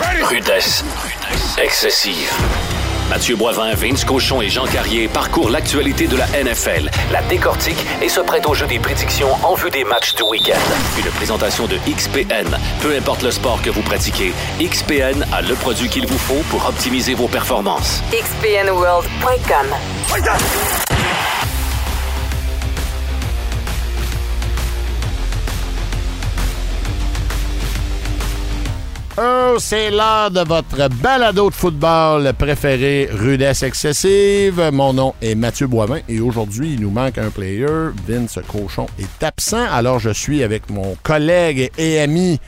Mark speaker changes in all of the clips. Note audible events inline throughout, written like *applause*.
Speaker 1: Rudesse. Excessive. Mathieu Boivin, Vince Cochon et Jean Carrier parcourent l'actualité de la NFL, la décortique et se prêtent au jeu des prédictions en vue des matchs du week-end. Une présentation de XPN. Peu importe le sport que vous pratiquez, XPN a le produit qu'il vous faut pour optimiser vos performances.
Speaker 2: XPNWorld.com.
Speaker 3: C'est l'heure de votre balado de football préféré, Rudesse Excessive. Mon nom est Mathieu Boivin et aujourd'hui, il nous manque un player. Vince Cochon est absent, alors je suis avec mon collègue et ami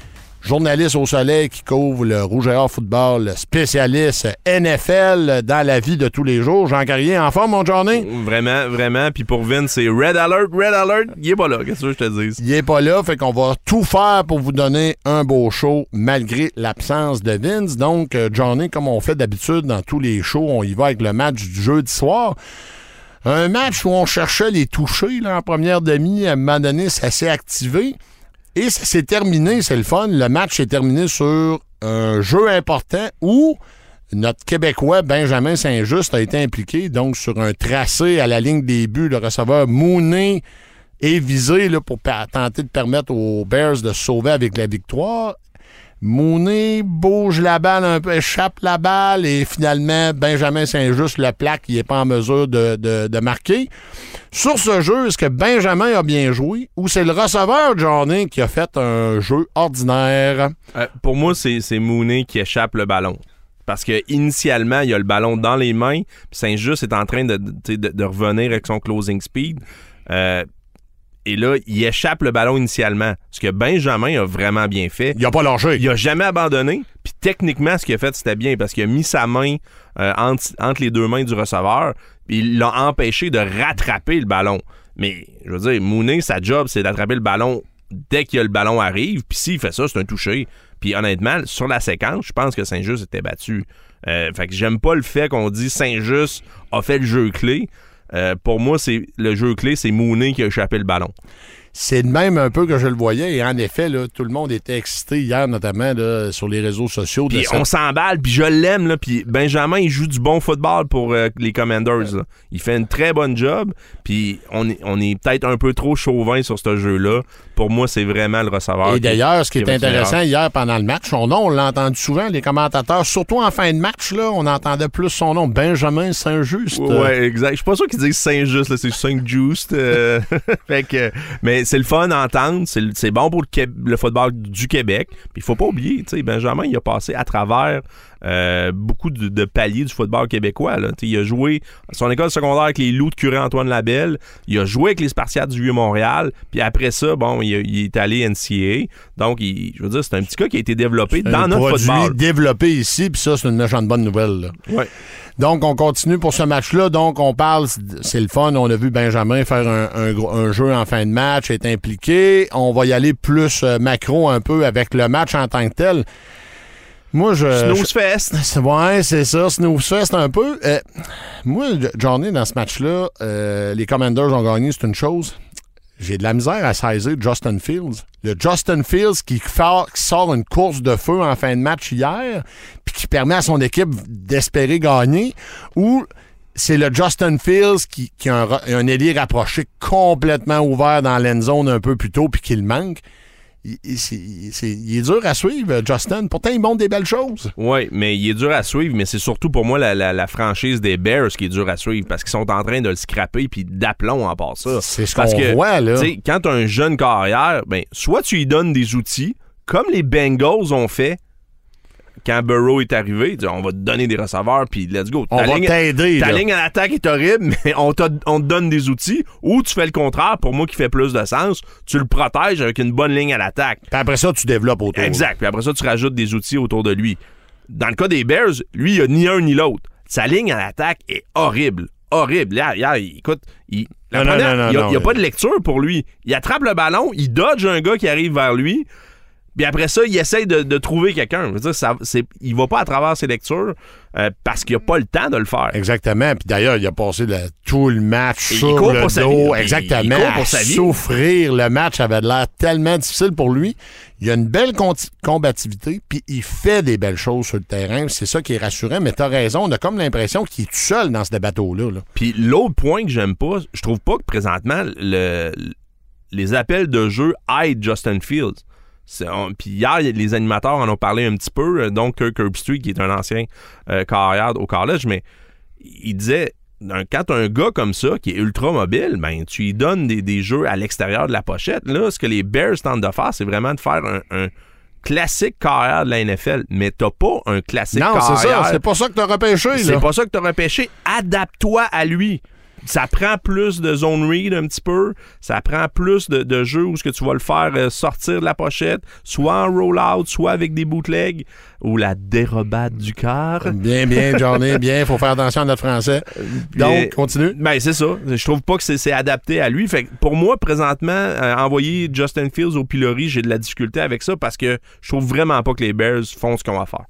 Speaker 3: journaliste au soleil qui couvre le Rouge et Or football, spécialiste NFL dans la vie de tous les jours. Jean Carrier, en forme, mon Johnny?
Speaker 4: Vraiment, vraiment. Puis pour Vince, c'est Red Alert, Red Alert. Il est pas là, qu'est-ce que je te dis?
Speaker 3: Il est pas là, fait qu'on va tout faire pour vous donner un beau show malgré l'absence de Vince. Donc, euh, Johnny, comme on fait d'habitude dans tous les shows, on y va avec le match du jeudi soir. Un match où on cherchait les toucher là, en première demi. À un moment donné, ça s'est activé. Et ça s'est terminé, c'est le fun. Le match s'est terminé sur un jeu important où notre Québécois Benjamin Saint-Just a été impliqué, donc sur un tracé à la ligne des buts, le receveur Mooney est visé là, pour tenter de permettre aux Bears de se sauver avec la victoire. Mooney bouge la balle un peu, échappe la balle et finalement Benjamin Saint-Just le plaque, il n'est pas en mesure de, de- marquer. Sur ce jeu, est-ce que Benjamin a bien joué ou c'est le receveur Johnny qui a fait un jeu ordinaire?
Speaker 4: Euh, pour moi, c'est c'est Mooney qui échappe le ballon. Parce que initialement, il a le ballon dans les mains, puis Saint-Just est en train de- de revenir avec son closing speed. Euh, et là, il échappe le ballon initialement. Ce que Benjamin a vraiment bien fait.
Speaker 3: Il a pas lâché.
Speaker 4: Il a jamais abandonné. Puis techniquement, ce qu'il a fait, c'était bien parce qu'il a mis sa main euh, entre, entre les deux mains du receveur. Puis il l'a empêché de rattraper le ballon. Mais je veux dire, Mooney, sa job, c'est d'attraper le ballon dès que le ballon arrive. Puis s'il fait ça, c'est un touché. Puis honnêtement, sur la séquence, je pense que Saint-Just était battu. Euh, fait que j'aime pas le fait qu'on dit Saint-Just a fait le jeu clé. Euh, pour moi, c'est le jeu clé, c'est Mooney qui a échappé le ballon.
Speaker 3: C'est de même un peu que je le voyais. Et en effet, là, tout le monde était excité hier, notamment là, sur les réseaux sociaux.
Speaker 4: Puis on s'emballe, puis je l'aime. là. Puis Benjamin, il joue du bon football pour euh, les Commanders. là. Il fait une très bonne job. Puis on est, on est peut-être un peu trop chauvin sur ce jeu-là. Pour moi, c'est vraiment le receveur.
Speaker 3: Et d'ailleurs, ce qui est intéressant hier pendant le match, son nom, on l'a entendu souvent, les commentateurs, surtout en fin de match, là, on entendait plus son nom, Benjamin Saint-Just.
Speaker 4: Ouais, exact. Je suis pas sûr qu'ils disent Saint-Just, c'est Saint-Just. euh, *laughs* fait que, mais c'est le fun à entendre. C'est bon pour le football du Québec. Puis il faut pas oublier, tu sais, Benjamin, il a passé à travers euh, beaucoup de, de paliers du football québécois. Là. Il a joué son école secondaire avec les Loups de Curé-Antoine Labelle. Il a joué avec les Spartiates du Vieux-Montréal. Puis après ça, bon, il, est allé NCAA. Donc, il- je veux dire, c'est un petit gars qui a été développé dans
Speaker 3: un
Speaker 4: notre
Speaker 3: produit
Speaker 4: football.
Speaker 3: développé ici, puis ça, c'est une méchante bonne nouvelle. là.
Speaker 4: Ouais.
Speaker 3: Donc, on continue pour ce match-là. Donc, on parle, c'est le fun. On a vu Benjamin faire un, un gros- un jeu en fin de match, être impliqué. On va y aller plus euh, macro un peu avec le match en tant que tel. Moi, je.
Speaker 4: Snooze
Speaker 3: Ouais, c'est ça, Snooze Fest un peu. Euh, moi, Johnny, dans ce match-là, euh, les Commanders ont gagné, c'est une chose. J'ai de la misère à saisir Justin Fields. Le Justin Fields qui, fa- qui sort une course de feu en fin de match hier, puis qui permet à son équipe d'espérer gagner, ou c'est le Justin Fields qui, qui a un, un ailier rapproché complètement ouvert dans l'end zone un peu plus tôt, puis qui le manque. Il, est dur à suivre, Justin. Pourtant, il montre des belles choses.
Speaker 4: Oui, mais il est dur à suivre, mais c'est surtout pour moi la, la- la franchise des Bears qui est dur à suivre parce qu'ils sont en train de le scraper puis d'aplomb en part ça.
Speaker 3: C'est ce
Speaker 4: Parce
Speaker 3: qu'on
Speaker 4: que,
Speaker 3: voit, là.
Speaker 4: Quand tu as un jeune carrière, ben, soit tu lui donnes des outils, comme les Bengals ont fait quand Burrow est arrivé, on va te donner des receveurs puis let's go.
Speaker 3: On va t'aider,
Speaker 4: Ta
Speaker 3: là.
Speaker 4: ligne à l'attaque est horrible, *laughs* mais on, te donne des outils. Ou tu fais le contraire, pour moi qui fait plus de sens, tu le protèges avec une bonne ligne à l'attaque.
Speaker 3: Puis après ça, tu développes autour.
Speaker 4: Exact. Puis après ça, tu rajoutes des outils autour de lui. Dans le cas des Bears, lui, il a ni un ni l'autre. Sa ligne à l'attaque est horrible. Horrible. Hier, il- écoute, il, la
Speaker 3: Non, non,
Speaker 4: première,
Speaker 3: non, non,
Speaker 4: il n'y a, pas de lecture pour lui. Il attrape le ballon, il dodge un gars qui arrive vers lui. Puis après ça, il essaye de, de trouver quelqu'un. Je veux dire, ça, c'est, il va pas à travers ses lectures euh, parce qu'il a pas le temps de le faire.
Speaker 3: Exactement. Puis d'ailleurs, il a passé le- tout le match
Speaker 4: Et il
Speaker 3: sur
Speaker 4: court
Speaker 3: le
Speaker 4: pour sa vie. Il-
Speaker 3: Exactement.
Speaker 4: il court pour sa vie.
Speaker 3: souffrir. Le match avait l'air tellement difficile pour lui. Il a une belle combativité, puis il fait des belles choses sur le terrain. C'est ça qui est rassurant. Mais t'as raison, on a comme l'impression qu'il est tout seul dans ce bateau-là. là.
Speaker 4: Puis l'autre point que j'aime pas, je trouve pas que présentement le, les appels de jeu aident Justin Fields. C'est- Puis hier, les animateurs en ont parlé un petit peu, euh, donc Kirk Herbstreit, qui est un ancien euh, carrière au college, mais il disait quand t'as un gars comme ça qui est ultra mobile, ben tu lui donnes des, des jeux à l'extérieur de la pochette. Là, ce que les Bears tentent de faire, c'est vraiment de faire un, un classique carrière de la NFL, mais t'as pas un classique
Speaker 3: Non, c'est
Speaker 4: carrière.
Speaker 3: ça. C'est pas ça que t'as repêché.
Speaker 4: C'est pas ça que t'as repêché. Adapte-toi à lui. Ça prend plus de zone read un petit peu. Ça prend plus de, de jeux où ce que tu vas le faire euh, sortir de la pochette, soit en roll-out, soit avec des bootlegs, ou la dérobade du cœur.
Speaker 3: Bien, bien, Johnny, *laughs* bien. Faut faire attention à notre français. Donc, continue.
Speaker 4: Ben, c'est ça. Je trouve pas que c'est c'est adapté à lui. Fait que pour moi, présentement, euh, envoyer Justin Fields au pilori, j'ai de la difficulté avec ça parce que je trouve vraiment pas que les Bears font ce qu'on va faire.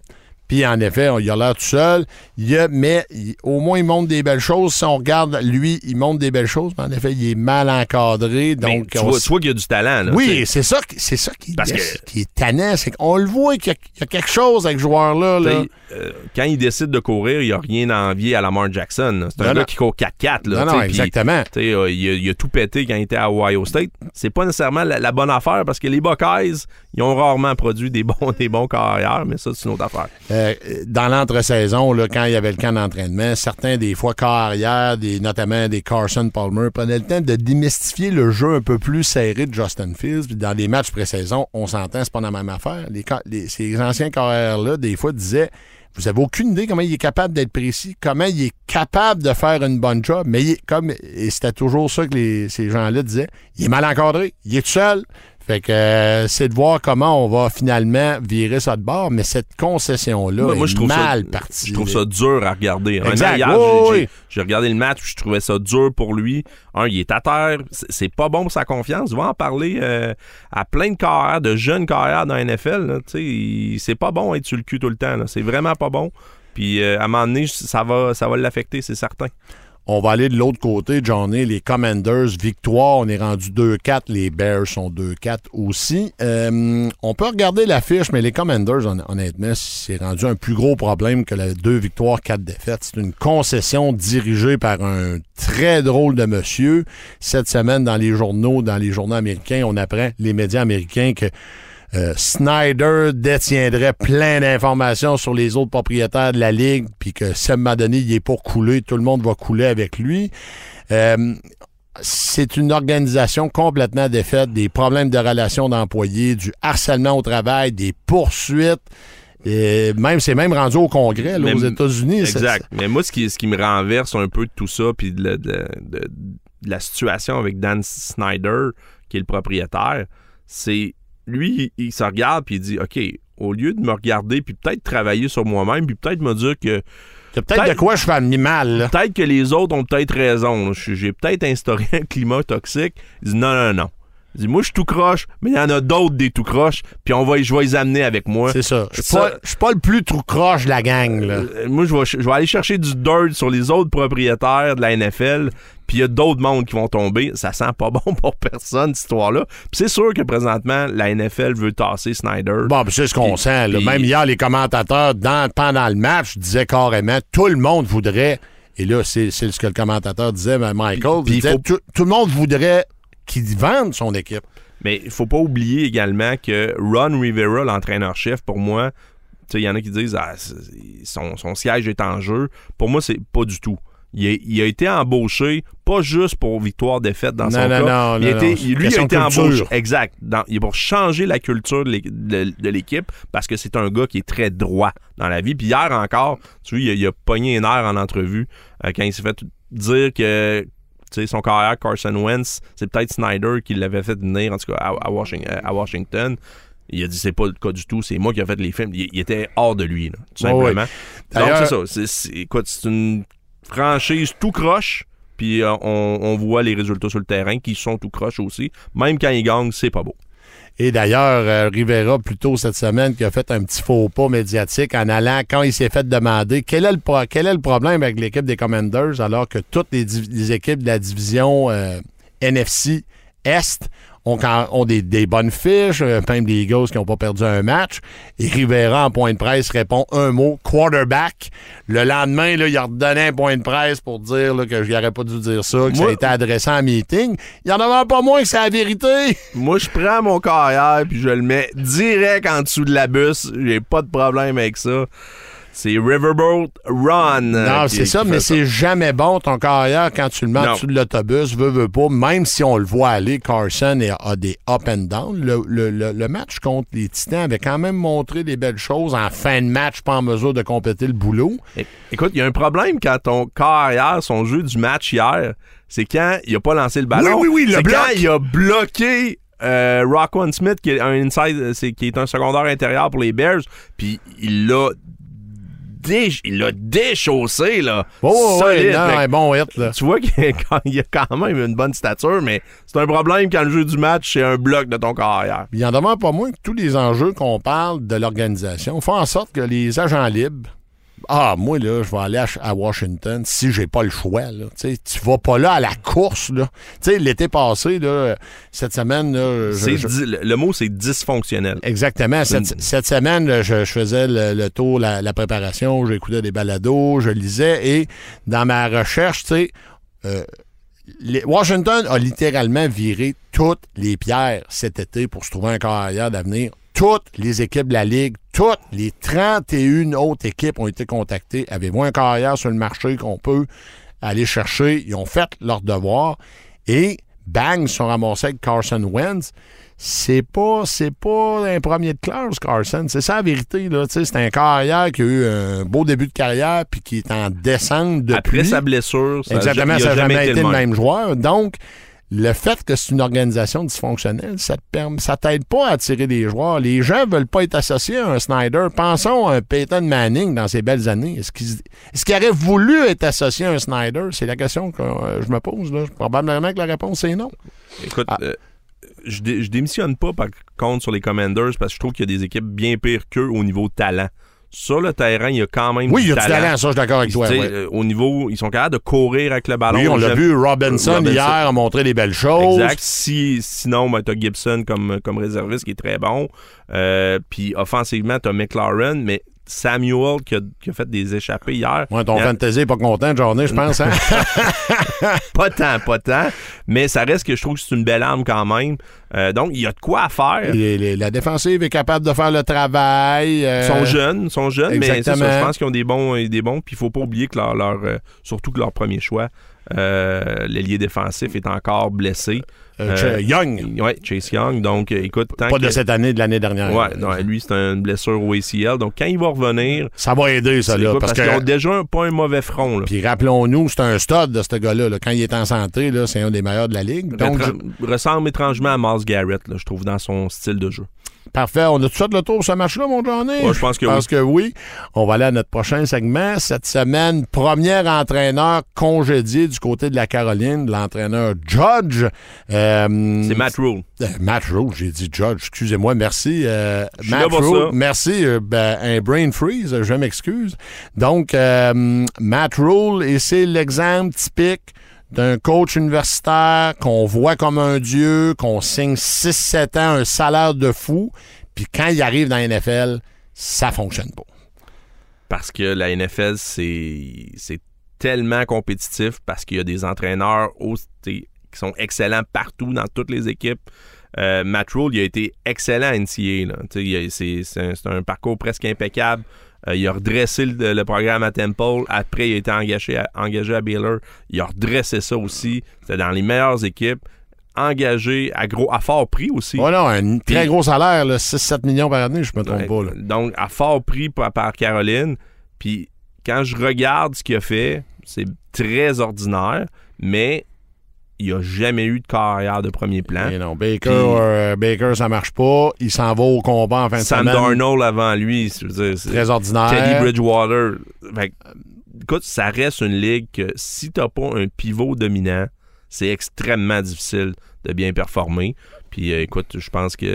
Speaker 3: Puis en effet, il a l'air tout seul. Il a- mais il- au moins, il montre des belles choses. Si on regarde, lui, il montre des belles choses. Mais en effet, il est mal encadré.
Speaker 4: Mais
Speaker 3: Donc,
Speaker 4: tu,
Speaker 3: on
Speaker 4: vois,
Speaker 3: s-
Speaker 4: tu vois qu'il y a du talent. Là,
Speaker 3: oui, c'est ça, qui- c'est ça qui,
Speaker 4: Parce
Speaker 3: est-
Speaker 4: que-
Speaker 3: qui est tannant. C'est qu'on le voit qu'il y, a- il y a quelque chose avec ce joueur-là. là.
Speaker 4: Euh, quand il décide de courir, il n'y a rien à envier à Lamar Jackson. C'est un
Speaker 3: Non,
Speaker 4: gars
Speaker 3: non.
Speaker 4: qui court 4-4. là,
Speaker 3: Non, non, exactement.
Speaker 4: euh, il, a, il a tout pété quand il était à Ohio State. C'est pas nécessairement la, la bonne affaire parce que les Buckeyes, ils ont rarement produit des bons, *laughs* des bons carrières, mais ça, c'est une autre affaire.
Speaker 3: Euh, dans l'entre-saison, quand il y avait le camp d'entraînement, certains, des fois, carrière, notamment des Carson Palmer, prenaient le temps de démystifier le jeu un peu plus serré de Justin Fields. Puis dans les matchs pré-saison, on s'entend, c'est pas la même affaire. Les, ces anciens carrières-là, des fois, disaient Vous avez aucune idée comment il est capable d'être précis, comment il est capable de faire une bonne job, mais comme, et c'était toujours ça que ces gens-là disaient, il est mal encadré, il est tout seul. Fait que euh, c'est de voir comment on va finalement virer ça de bord, mais cette concession-là
Speaker 4: Moi, moi,
Speaker 3: est
Speaker 4: je trouve
Speaker 3: mal
Speaker 4: ça,
Speaker 3: partie.
Speaker 4: Je trouve ça dur à regarder.
Speaker 3: Exact.
Speaker 4: Hier, j'ai-
Speaker 3: oui.
Speaker 4: j'ai- j'ai regardé le match, je trouvais ça dur pour lui. Un, il est à terre, c'est c'est pas bon pour sa confiance. Il va en parler euh, à plein de carrières, de jeunes carrières dans la NFL. là. Il- C'est pas bon être sur le cul tout le temps. là. C'est vraiment pas bon. Puis euh, à un moment donné, ça va, ça va l'affecter, c'est certain.
Speaker 3: On va aller de l'autre côté, Johnny. Les Commanders, victoire. On est rendu 2-4. Les Bears sont 2-4 aussi. Euh, on peut regarder l'affiche, mais les Commanders, hon- honnêtement, c'est rendu un plus gros problème que la deux victoires, quatre défaites. C'est une concession dirigée par un très drôle de monsieur. Cette semaine, dans les journaux, dans les journaux américains, on apprend, les médias américains, que euh, Snyder détiendrait plein d'informations sur les autres propriétaires de la ligue, puis que moment donné, il est pour couler, tout le monde va couler avec lui. Euh, c'est une organisation complètement défaite, des problèmes de relations d'employés, du harcèlement au travail, des poursuites. Et même, c'est même rendu au Congrès, là,
Speaker 4: Mais-
Speaker 3: aux États-Unis.
Speaker 4: Exact. Mais moi, ce qui, ce qui me renverse un peu de tout ça, puis de, la- de- de- de la situation avec Dan Snyder, qui est le propriétaire, c'est lui, il, il se regarde puis il dit, OK, au lieu de me regarder puis peut-être travailler sur moi-même puis peut-être me dire que
Speaker 3: C'est peut-être de
Speaker 4: Peut-être-
Speaker 3: quoi je fais mal.
Speaker 4: peut-être que les autres ont peut-être raison. J'ai peut-être instauré *laughs* un climat toxique. Il dit non, non, non. Dit, moi, je suis tout croche, mais il y en a d'autres des tout croches, puis on va, je vais les amener avec moi.
Speaker 3: C'est ça. Je suis pas, pas le plus trou croche de la gang. Là.
Speaker 4: Euh, moi, je vais, je vais aller chercher du dirt sur les autres propriétaires de la NFL, puis il y a d'autres mondes qui vont tomber. Ça sent pas *laughs* bon pour personne, cette histoire-là. Puis c'est sûr que présentement, la NFL veut tasser Snyder.
Speaker 3: Bon, puis c'est ce qu'on sent. là. Même hier, les commentateurs, dans, pendant le match, disaient carrément tout le monde voudrait. Et là, c'est ce que le commentateur disait, ben, Michael.
Speaker 4: Puis
Speaker 3: disait,
Speaker 4: faut-
Speaker 3: tout, tout le monde voudrait qu'il vende son équipe.
Speaker 4: Mais il faut pas oublier également que Ron Rivera, l'entraîneur-chef, pour moi, il y en a qui disent ah, son, son siège est en jeu. Pour moi, c'est pas du tout. Il a, il a été embauché, pas juste pour victoire-défaite dans
Speaker 3: Non,
Speaker 4: son
Speaker 3: non,
Speaker 4: cas.
Speaker 3: non,
Speaker 4: il a
Speaker 3: non,
Speaker 4: été- lui, il a été
Speaker 3: culture.
Speaker 4: embauché. Exact. Dans- il est pour changer la culture de l'é- de de l'équipe parce que c'est un gars qui est très droit dans la vie. Puis hier encore, tu vois, il a, il a pogné un air en entrevue euh, quand il s'est fait dire que son carrière, Carson Wentz, c'est peut-être Snyder qui l'avait fait venir, en tout cas, à, à Washington, à Washington. Il a dit c'est pas le cas du tout, c'est moi qui ai fait les films. Il, il était hors de lui, là, tout simplement. Donc
Speaker 3: D'ailleurs-
Speaker 4: c'est ça. C'est, c'est- écoute, c'est une franchise tout croche. Puis euh, on, on voit les résultats sur le terrain qui sont tout croche aussi. Même quand ils gagnent, c'est pas beau.
Speaker 3: Et d'ailleurs, euh, Rivera, plus tôt cette semaine, qui a fait un petit faux pas médiatique en allant, quand il s'est fait demander quel est le, quel est le problème avec l'équipe des Commanders, alors que toutes les équipes de la division euh, NFC Est ont, ont des, des bonnes fiches, euh, même des Eagles qui n'ont pas perdu un match. Et Rivera, en point de presse, répond un mot, quarterback. Le lendemain, là, il a redonné un point de presse pour dire là, que je n'aurais pas dû dire ça, que ça a été adressé en meeting. Il y en avait pas moins que c'est la vérité. *laughs*
Speaker 4: Moi, je prends mon carrière puis je le mets direct en dessous de la bus. J'ai pas de problème avec ça. C'est Riverboat Run.
Speaker 3: Non,
Speaker 4: euh,
Speaker 3: c'est ça, mais c'est jamais bon ton carrière quand tu le mets en dessous de l'autobus, veut, veut pas, même si on le voit aller, Carson a des up and down. Le, le- le- le match contre les Titans avait quand même montré des belles choses. En fin de match, pas en mesure de compléter le boulot.
Speaker 4: É- Écoute, il y a un problème quand ton carrière, son jeu du match hier, c'est quand il a pas lancé le ballon.
Speaker 3: Oui, oui, oui, le bloc.
Speaker 4: quand il a bloqué euh, Rockwan Smith, qui est un inside, euh, qui est un secondaire intérieur pour les Bears, puis il l'a il l'a déchaussé, là.
Speaker 3: Oh,
Speaker 4: Solide.
Speaker 3: ouais, non, un bon hit, là.
Speaker 4: Tu vois qu'il *laughs* y a quand même une bonne stature, mais c'est un problème quand le jeu du match, c'est un bloc de ton carrière.
Speaker 3: Il en demande pas moins que tous les enjeux qu'on parle de l'organisation font en sorte que les agents libres. Ah, moi, là, je vais aller à, à Washington si j'ai pas le choix. Là. Tu vas pas là à la course. Là. L'été passé, là, cette semaine, là, je-
Speaker 4: C'est
Speaker 3: je-
Speaker 4: di- le, mot, c'est dysfonctionnel.
Speaker 3: Exactement. Cette, semaine, je, je faisais le, le tour, la, la préparation, j'écoutais des balados, je lisais et dans ma recherche, tu sais, euh, les- Washington a littéralement viré toutes les pierres cet été pour se trouver un carrière d'avenir. Toutes les équipes de la Ligue, toutes les 31 autres équipes ont été contactées. Avez-vous un carrière sur le marché qu'on peut aller chercher? Ils ont fait leur devoir et bang, ils sont ramassés avec Carson Wentz c'est pas c'est pas un premier de classe, Carson. C'est ça la vérité. Là. C'est un carrière qui a eu un beau début de carrière puis qui est en descente depuis.
Speaker 4: Après sa blessure, ça
Speaker 3: Exactement,
Speaker 4: a
Speaker 3: ça n'a jamais été le
Speaker 4: même.
Speaker 3: même joueur. Donc, le fait que c'est une organisation dysfonctionnelle, ça te permet, ça t'aide pas à attirer des joueurs. Les gens veulent pas être associés à un Snyder. Pensons à un Peyton Manning dans ses belles années. Est-ce qu'il est-ce qu'il aurait voulu être associé à un Snyder? C'est la question que euh, je me pose. Là. Probablement que la réponse est non.
Speaker 4: Écoute,
Speaker 3: Ah.
Speaker 4: euh, je, dé- je démissionne pas par contre sur les Commanders parce que je trouve qu'il y a des équipes bien pires qu'eux au niveau talent. Sur le terrain, il y a quand même
Speaker 3: Oui, il
Speaker 4: du
Speaker 3: y a du talent, ça, je suis d'accord avec toi.
Speaker 4: Tu
Speaker 3: ouais.
Speaker 4: euh, Au niveau, ils sont capables de courir avec le ballon.
Speaker 3: Oui, on l'a vu. Robinson,
Speaker 4: Robinson.
Speaker 3: hier a montré des belles choses.
Speaker 4: Exact. Si, sinon, ben, t'as Gibson comme, comme réserviste qui est très bon. Euh, Puis offensivement, t'as McLaren, mais Samuel qui a, qui a fait des échappées hier.
Speaker 3: Ouais, ton
Speaker 4: a-
Speaker 3: fantasy n'est pas content de journée, je pense. Hein? *laughs*
Speaker 4: pas tant, pas tant. Mais ça reste que je trouve que c'est une belle arme quand même. Euh, donc, il y a de quoi à faire.
Speaker 3: Les- les- la défensive est capable de faire le travail. euh,
Speaker 4: Ils sont jeunes, ils sont jeunes, mais ça, je pense qu'ils ont des bons, des bons. Puis il faut pas oublier que leur, leur, euh, surtout que leur premier choix, euh, l'ailier défensif est encore blessé.
Speaker 3: Euh,
Speaker 4: Euh,
Speaker 3: Young.
Speaker 4: Ouais, Chase Young. Donc, euh, écoute, tant
Speaker 3: Pas
Speaker 4: que
Speaker 3: de cette année, de l'année dernière.
Speaker 4: Ouais, non, lui c'est une blessure au ACL. Donc quand il va revenir,
Speaker 3: Ça va aider, ça, là. Parce
Speaker 4: parce, qu'ils ont déjà un- pas un mauvais front. Là.
Speaker 3: Puis rappelons-nous, c'est un stud de ce gars-là. là. Quand il est en santé, là, c'est un des meilleurs de la ligue. Donc,
Speaker 4: ressemble étrangement à Miles Garrett, là, je trouve, dans son style de jeu.
Speaker 3: Parfait. On a tout fait le tour de ce match-là, mon Johnny?
Speaker 4: Ouais, je pense que oui.
Speaker 3: que oui. On va aller à notre prochain segment. Cette semaine, premier entraîneur congédié du côté de la Caroline, l'entraîneur Judge. Euh,
Speaker 4: C'est Matt Rule.
Speaker 3: euh, Matt Rule, j'ai dit Judge, excusez-moi, merci. euh, Matt Rule,
Speaker 4: ça. merci.
Speaker 3: merci. euh, ben, un brain freeze, je m'excuse. Donc, Matt Rule, et c'est l'exemple typique d'un coach universitaire qu'on voit comme un dieu, qu'on signe 6-7 ans, un salaire de fou, puis quand il arrive dans la NFL, ça fonctionne pas.
Speaker 4: Parce que la NFL, c'est tellement compétitif parce qu'il y a des entraîneurs qui sont excellents partout dans toutes les équipes. Euh, Matt Rule, il a été excellent à NCA. c'est un parcours presque impeccable. Euh, il a redressé le, le programme à Temple. Après, il a été engagé à, engagé à Baylor. Il a redressé ça aussi. C'était dans les meilleures équipes. Engagé à gros à fort prix aussi.
Speaker 3: Ouais, non, un très gros salaire, là, 6-7 millions par année, je me trompe
Speaker 4: Ouais,
Speaker 3: pas. Là.
Speaker 4: Donc, à fort prix par, par Caroline. Puis, quand je regarde ce qu'il a fait, c'est très ordinaire, mais il n'a jamais eu de carrière de premier plan.
Speaker 3: Mais non, Baker,
Speaker 4: Puis-
Speaker 3: euh, Baker, ça marche pas. Il s'en va au combat en fin de
Speaker 4: Sam
Speaker 3: semaine.
Speaker 4: Darnold avant lui, c'est
Speaker 3: Très ordinaire.
Speaker 4: Teddy Bridgewater. Fait écoute, ça reste une ligue que si t'as pas un pivot dominant, c'est extrêmement difficile de bien performer. Puis euh, écoute, je pense qu'il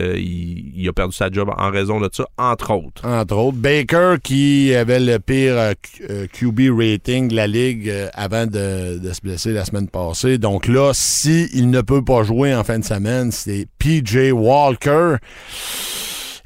Speaker 4: il a perdu sa job en raison de ça, entre autres.
Speaker 3: Entre autres. Baker, qui avait le pire euh, Q- euh, QB rating de la Ligue euh, avant de, de se blesser la semaine passée. Donc là, si il ne peut pas jouer en fin de semaine, c'est PJ Walker.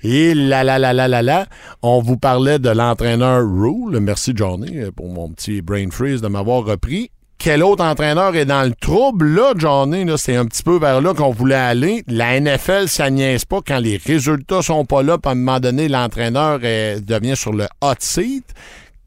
Speaker 3: Et là, là, là, là, là, là, on vous parlait de l'entraîneur Rule. Merci, Johnny, pour mon petit brain freeze de m'avoir repris. Quel autre entraîneur est dans le trouble? Là, Johnny, là, c'est un petit peu vers là qu'on voulait aller. La NFL, ça niaise pas quand les résultats sont pas là, puis à un moment donné, l'entraîneur euh, devient sur le hot seat.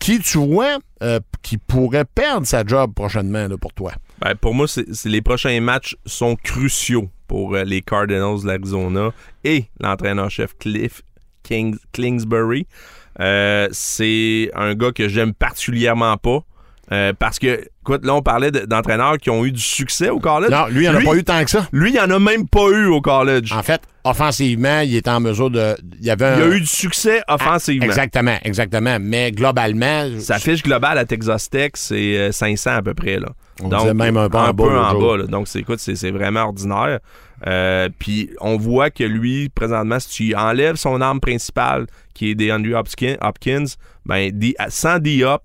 Speaker 3: Qui tu vois euh, qui pourrait perdre sa job prochainement pour toi?
Speaker 4: Ben, pour moi, les prochains matchs sont cruciaux pour euh, les Cardinals de l'Arizona et l'entraîneur-chef Cliff Kings- Kingsbury. C'est un gars que j'aime particulièrement pas. Euh, parce que, écoute, là, on parlait de- d'entraîneurs qui ont eu du succès au college.
Speaker 3: Non, lui, il n'en a pas eu tant que ça.
Speaker 4: Lui, il en a même pas eu au college.
Speaker 3: En fait, offensivement, il est en mesure de. Il y avait un-
Speaker 4: Il a eu du succès offensivement.
Speaker 3: Exactement, exactement. Mais globalement,
Speaker 4: Sa fiche globale à Texas Tech, c'est euh, 500 à peu près. Là.
Speaker 3: On disait même un peu en bas,
Speaker 4: là. Donc, c'est, écoute, c'est, vraiment ordinaire. Euh, Puis, on voit que lui, présentement, si tu enlèves son arme principale, qui est DeAndre Hopkins, Hopkins ben, D- sans D-Hop,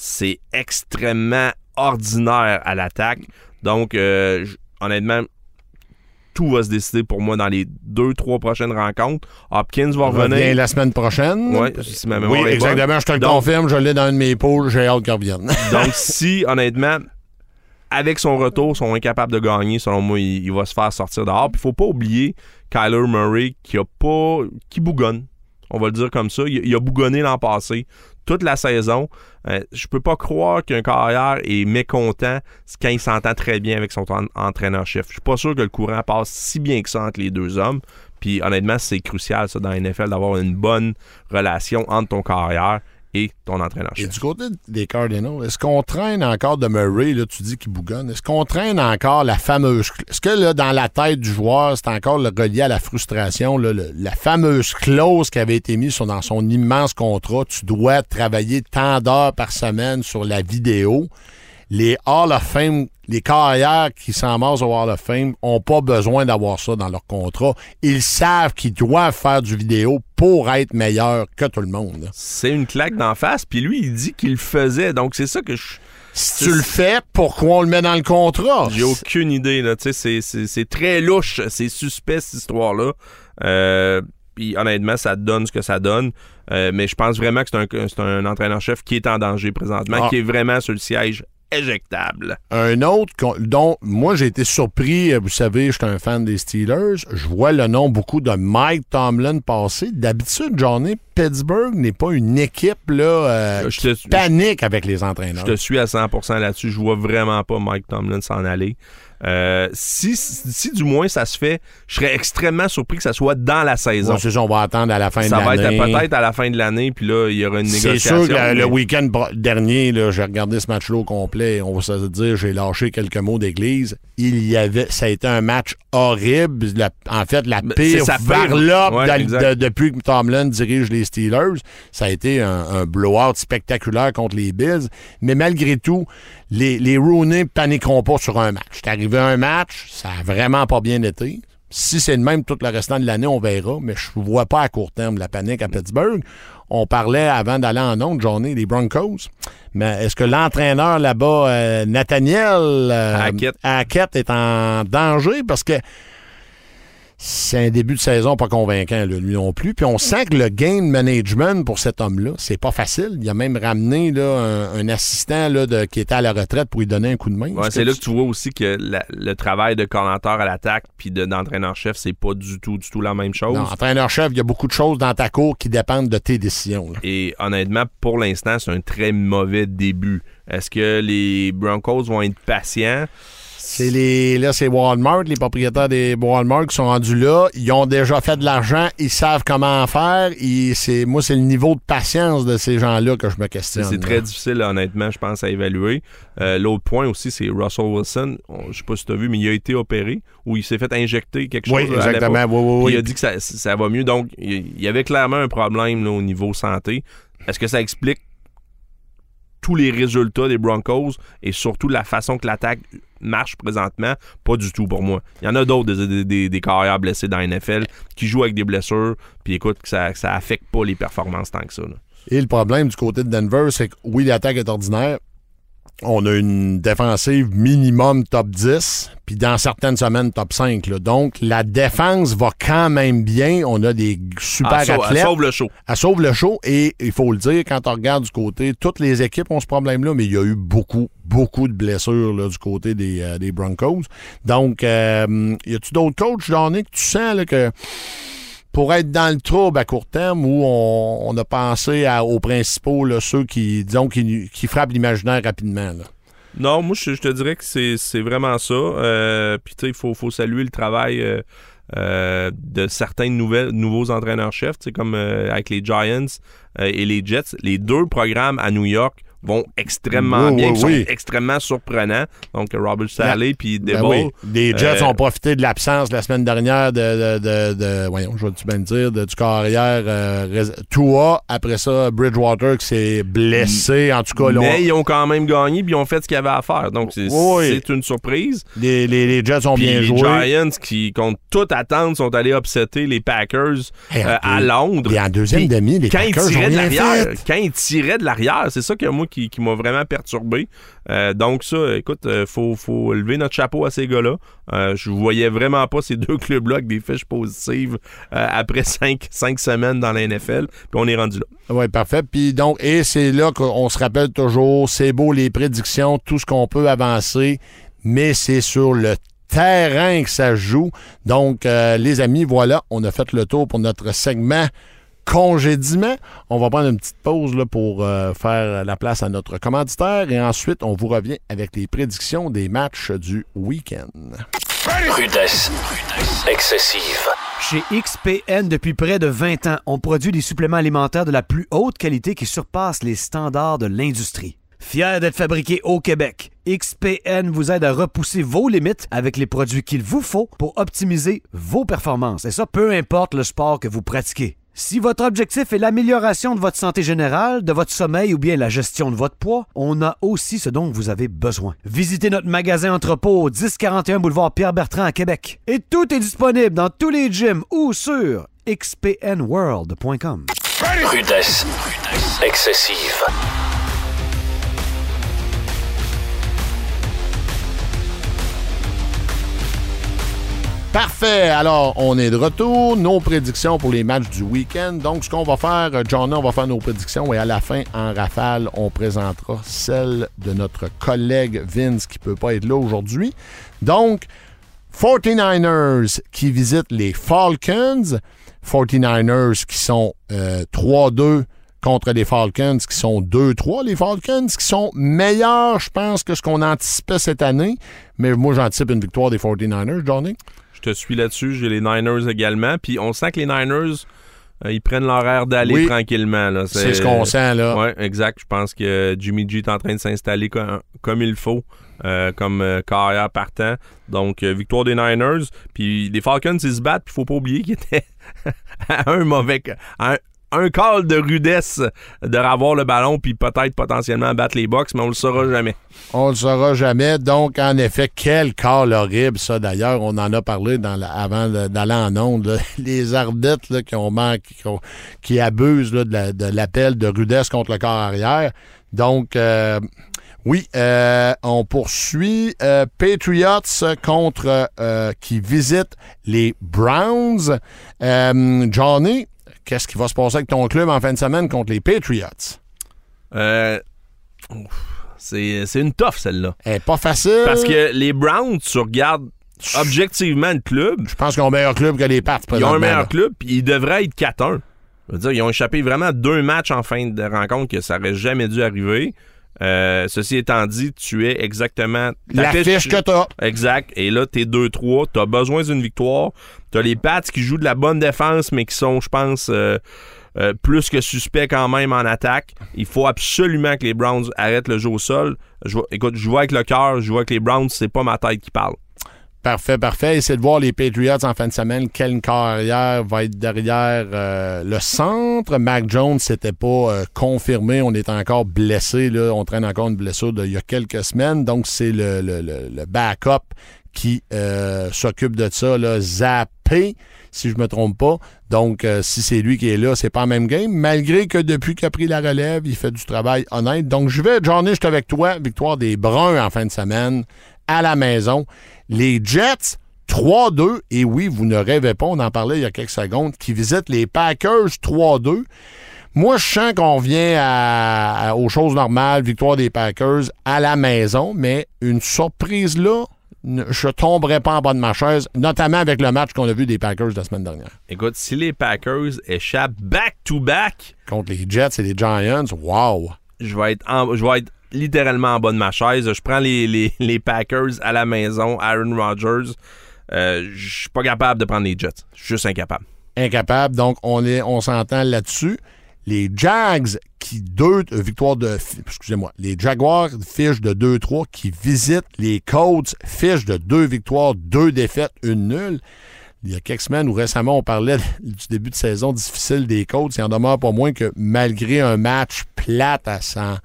Speaker 4: c'est extrêmement ordinaire à l'attaque. Donc, euh, honnêtement, tout va se décider pour moi dans les deux, trois prochaines rencontres. Hopkins va
Speaker 3: on revient
Speaker 4: revenir.
Speaker 3: la semaine prochaine.
Speaker 4: Ouais, si ma mémoire
Speaker 3: Oui,
Speaker 4: est bonne.
Speaker 3: exactement. Je te le
Speaker 4: Donc-
Speaker 3: confirme. Je l'ai dans un de mes pôles. J'ai hâte qu'il revienne. *laughs*
Speaker 4: Donc, si, honnêtement, avec son retour, sont incapables de gagner, selon moi, il, il va se faire sortir dehors. Puis, il faut pas oublier Kyler Murray qui a pas. qui bougonne. On va le dire comme ça. Il, a bougonné l'an passé, toute la saison. Euh, je peux pas croire qu'un carrière est mécontent quand il s'entend très bien avec son en- entraîneur-chef. Je suis pas sûr que le courant passe si bien que ça entre les deux hommes. Puis honnêtement, c'est crucial ça dans la NFL d'avoir une bonne relation entre ton carrière et ton
Speaker 3: Et
Speaker 4: entraîneur-chef.
Speaker 3: du côté des Cardinals, est-ce qu'on traîne encore de Murray, là, tu dis qu'il bougonne, est-ce qu'on traîne encore la fameuse... Est-ce que là, dans la tête du joueur, c'est encore relié à la frustration, la fameuse clause qui avait été mise sur- dans son immense contrat, tu dois travailler tant d'heures par semaine sur la vidéo? Les Hall of Fame, les carrières qui s'amassent au Hall of Fame ont pas besoin d'avoir ça dans leur contrat. Ils savent qu'ils doivent faire du vidéo pour être meilleurs que tout le monde.
Speaker 4: c'est une claque d'en face. Puis lui, il dit qu'il le faisait. Donc, c'est ça que je.
Speaker 3: Si tu le fais, pourquoi on le met dans le contrat?
Speaker 4: J'ai aucune idée. Là. C'est, c'est, c'est très louche. C'est suspect, cette histoire-là. Euh, puis honnêtement, ça donne ce que ça donne. Euh, mais je pense vraiment que c'est un, c'est un entraîneur-chef qui est en danger présentement,
Speaker 3: Ah.
Speaker 4: qui est vraiment sur le siège éjectable.
Speaker 3: Un autre dont moi j'ai été surpris, euh, vous savez, je suis un fan des Steelers. Je vois le nom beaucoup de Mike Tomlin passer. D'habitude, Johnny, Pittsburgh n'est pas une équipe là, euh,
Speaker 4: Je te-
Speaker 3: panique avec les entraîneurs.
Speaker 4: Je te suis à 100% là-dessus. Je vois vraiment pas Mike Tomlin s'en aller. Euh, si, si, du moins ça se fait, je serais extrêmement surpris que ça soit dans la saison.
Speaker 3: C'est ça, on va attendre à la fin
Speaker 4: ça
Speaker 3: de
Speaker 4: va être
Speaker 3: l'année.
Speaker 4: peut-être à la fin de l'année, puis là, il y aura une
Speaker 3: C'est
Speaker 4: négociation.
Speaker 3: sûr que
Speaker 4: mais-
Speaker 3: le week-end dernier, j'ai regardé ce match-là au complet. On va se dire, j'ai lâché quelques mots d'église. Il y avait, ça a été un match horrible. La- en fait, la pire
Speaker 4: c'est
Speaker 3: varlope
Speaker 4: Ouais,
Speaker 3: de- depuis que Tomlin dirige les Steelers. Ça a été un, un blowout spectaculaire contre les Bills. Mais malgré tout, les, les Rooney paniqueront pas sur un match. C'est arrivé un match, ça a vraiment pas bien été. Si c'est le même tout le restant de l'année, on verra, mais je ne vois pas à court terme la panique à Pittsburgh. On parlait avant d'aller en onde, journée, des Broncos. Mais est-ce que l'entraîneur là-bas, euh, Nathaniel euh,
Speaker 4: Hackett.
Speaker 3: Hackett, est en danger? Parce que c'est un début de saison pas convaincant, là, lui non plus. Puis on sent que le game management pour cet homme-là, c'est pas facile. Il a même ramené là, un, un assistant là, de, qui était à la retraite pour lui donner un coup de main.
Speaker 4: Ouais, c'est là
Speaker 3: tu-
Speaker 4: que tu vois aussi que la- le travail de coordinateur à l'attaque puis de- d'entraîneur-chef, c'est pas du tout, du tout la même chose.
Speaker 3: Entraîneur-chef, il y a beaucoup de choses dans ta cour qui dépendent de tes décisions. là.
Speaker 4: Et honnêtement, pour l'instant, c'est un très mauvais début. Est-ce que les Broncos vont être patients?
Speaker 3: C'est les, là, c'est Walmart, les propriétaires des Walmart qui sont rendus là. Ils ont déjà fait de l'argent, ils savent comment en faire. Ils- c'est, moi, c'est le niveau de patience de ces gens-là que je me questionne.
Speaker 4: C'est très difficile, honnêtement, je pense, à évaluer. Euh, L'autre point aussi, c'est Russell Wilson. On- je sais pas si tu as vu, mais il a été opéré ou il s'est fait injecter quelque chose.
Speaker 3: Oui,
Speaker 4: à
Speaker 3: exactement. Oui, oui, oui.
Speaker 4: Il a dit que ça, ça va mieux. Donc, il il y avait clairement un problème là, au niveau santé. Est-ce que ça explique les résultats des Broncos et surtout la façon que l'attaque marche présentement, pas du tout pour moi. Il y en a d'autres des, des, carrières blessés dans la NFL qui jouent avec des blessures, puis écoute, que ça, affecte pas les performances tant que ça.
Speaker 3: Et le problème du côté de Denver, c'est que oui, l'attaque est ordinaire. On a une défensive minimum top 10, puis dans certaines semaines top 5. là. Donc, la défense va quand même bien. On a des super
Speaker 4: elle
Speaker 3: athlètes.
Speaker 4: sauve le show.
Speaker 3: Elle sauve le show et il faut le dire, quand on regarde du côté, toutes les équipes ont ce problème-là, mais il y a eu beaucoup, beaucoup de blessures là, du côté des, euh, des Broncos. Donc, euh, y a-tu d'autres coachs, Johnny, que tu sens là, que pour être dans le trouble à court terme où on, a pensé aux principaux, ceux qui, disons, qui, frappent l'imaginaire rapidement?
Speaker 4: Non, moi, je, te dirais que c'est vraiment ça. Euh, Puis, tu sais, il faut, saluer le travail euh, euh, de certains nouvelles, nouveaux entraîneurs-chefs, comme avec les Giants et les Jets. Les deux programmes à New York vont extrêmement
Speaker 3: Oui,
Speaker 4: bien,
Speaker 3: oui,
Speaker 4: qui
Speaker 3: oui.
Speaker 4: sont extrêmement surprenants. Donc, Robert Saleh puis
Speaker 3: Ben
Speaker 4: Debo.
Speaker 3: oui, les Jets
Speaker 4: Euh,
Speaker 3: ont profité de l'absence la semaine dernière de, de, de, de- voyons, je vais-tu bien dire, de, du carrière euh, Tua. Après ça, Bridgewater qui s'est blessé. En tout cas, là, on-
Speaker 4: Mais ils ont quand même gagné puis ils ont fait ce qu'il y avait à faire. Donc, c'est une surprise.
Speaker 3: les, les, les Jets ont bien
Speaker 4: les
Speaker 3: joué.
Speaker 4: Giants, qui, contre toute attente, sont allés upsetter les Packers
Speaker 3: Hey,
Speaker 4: euh, à Londres.
Speaker 3: Et en deuxième demi, les
Speaker 4: quand
Speaker 3: Packers ont
Speaker 4: tirait de
Speaker 3: rien
Speaker 4: l'arrière,
Speaker 3: fait.
Speaker 4: quand il tirait de l'arrière, c'est ça que moi qui, m'a vraiment perturbé. Euh, donc ça, écoute, euh, faut, lever notre chapeau à ces gars-là. Euh, je voyais vraiment pas ces *laughs* deux clubs-là avec des fiches positives euh, après cinq, semaines dans la NFL. Puis on est rendu là.
Speaker 3: Oui, parfait. Puis donc, et c'est là qu'on se rappelle toujours, c'est beau les prédictions, tout ce qu'on peut avancer, mais c'est sur le terrain que ça joue. Donc, les amis, voilà, on a fait le tour pour notre segment congédiement. On va prendre une petite pause là, pour euh, faire la place à notre commanditaire et ensuite, on vous revient avec les prédictions des matchs du week-end.
Speaker 1: Rudesse. Excessive.
Speaker 5: Chez XPN, depuis près de 20 ans, on produit des suppléments alimentaires de la plus haute qualité qui surpassent les standards de l'industrie. Fier d'être fabriqué au Québec, XPN vous aide à repousser vos limites avec les produits qu'il vous faut pour optimiser vos performances. Et ça, peu importe le sport que vous pratiquez. Si votre objectif est l'amélioration de votre santé générale, de votre sommeil ou bien la gestion de votre poids, on a aussi ce dont vous avez besoin. Visitez notre magasin entrepôt au 1041 boulevard Pierre-Bertrand à Québec. Et tout est disponible dans tous les gyms ou sur xpnworld.com.
Speaker 1: Rudesse. Excessive.
Speaker 3: Parfait. Alors, on est de retour. Nos prédictions pour les matchs du week-end. Donc, ce qu'on va faire, euh, John, on va faire nos prédictions et à la fin, en rafale, on présentera celle de notre collègue Vince qui peut pas être là aujourd'hui. Donc, 49ers qui visitent les Falcons. 49ers qui sont euh, 3-2 contre les Falcons qui sont 2-3. Les Falcons qui sont meilleurs, je pense, que ce qu'on anticipait cette année. Mais moi, j'anticipe une victoire des 49ers, Johnny.
Speaker 4: Je te suis là-dessus. J'ai les Niners également. Puis on sent que les Niners, euh, ils prennent leur air d'aller
Speaker 3: Oui.
Speaker 4: tranquillement. là.
Speaker 3: C'est ce qu'on sent, là.
Speaker 4: Oui, exact. Je pense que Jimmy G est en train de s'installer comme, comme il faut, euh, comme euh, carrière partant. Donc, victoire des Niners. Puis les Falcons, ils se battent. Puis il faut pas oublier qu'ils étaient *laughs* à un mauvais... à un, un call de rudesse de ravoir le ballon puis peut-être potentiellement battre les Bucks, mais on le saura jamais.
Speaker 3: On le saura jamais. Donc, en effet, quel call horrible, ça. D'ailleurs, on en a parlé dans avant d'aller en onde. *laughs* Les arbitres là, qui, ont manqué- qui, abusent de la- de l'appel de rudesse contre le corps arrière. Donc, euh, oui, euh, on poursuit euh, Patriots contre qui visite les Browns. Johnny, qu'est-ce qui va se passer avec ton club en fin de semaine contre les Patriots?
Speaker 4: Euh, c'est c'est une toffe, celle-là.
Speaker 3: Elle est pas facile.
Speaker 4: Parce que les Browns, tu regardes objectivement le club,
Speaker 3: Je pense qu'ils ont un meilleur club que les Pats.
Speaker 4: ils ont un meilleur
Speaker 3: là.
Speaker 4: club, puis ils devraient être 4-1. Je veux dire, ils ont échappé vraiment deux matchs en fin de rencontre que ça aurait jamais dû arriver. Euh, ceci étant dit, tu es exactement... ta
Speaker 3: La fiche que t'as.
Speaker 4: Exact. Et là, t'es 2-3. T'as besoin d'une victoire. T'as les Pats qui jouent de la bonne défense, mais qui sont, je pense, euh, euh, plus que suspects quand même en attaque. Il faut absolument que les Browns arrêtent le jeu au sol. Je vois- écoute, je vois avec le cœur, je vois que les Browns, c'est pas ma tête qui parle.
Speaker 3: Parfait, parfait. Essayez de voir les Patriots en fin de semaine. Quelle carrière va être derrière euh, le centre. Mac Jones, c'était pas euh, confirmé. On est encore blessé. Là. On traîne encore une blessure d'il y a quelques semaines. Donc, c'est le, le- le- backup qui euh, s'occupe de ça. Là. Zappé, si je me trompe pas. Donc, si c'est lui qui est là, c'est pas en même game. Malgré que depuis qu'il a pris la relève, il fait du travail honnête. Donc, je vais, Johnny, je suis avec toi. Victoire des Bruns en fin de semaine à la maison. Les Jets, 3-2. Et oui, vous ne rêvez pas, on en parlait il y a quelques secondes, qui visitent les Packers 3-2. Moi, je sens qu'on vient à- à- aux choses normales, victoire des Packers à la maison, mais une surprise là, ne- je tomberai pas en bas de ma chaise, notamment avec le match qu'on a vu des Packers la semaine dernière.
Speaker 4: Écoute, si les Packers échappent back-to-back,
Speaker 3: Contre les Jets et les Giants, wow!
Speaker 4: je vais être en- je vais être littéralement en bas de ma chaise. Je prends les, *laughs* les- Packers à la maison, Aaron Rodgers. Euh, je suis pas capable de prendre les Jets. Je suis juste incapable.
Speaker 3: incapable. Donc, on, est, on s'entend là-dessus. Les Jags qui deux euh, victoires de excusez-moi, les Jaguars fichent de 2-3 qui visitent les Colts fichent de deux victoires, deux défaites, une nulle. Il y a quelques semaines ou récemment on parlait *laughs* du début de saison difficile des Colts, il en demeure pas moins que malgré un match plate à 100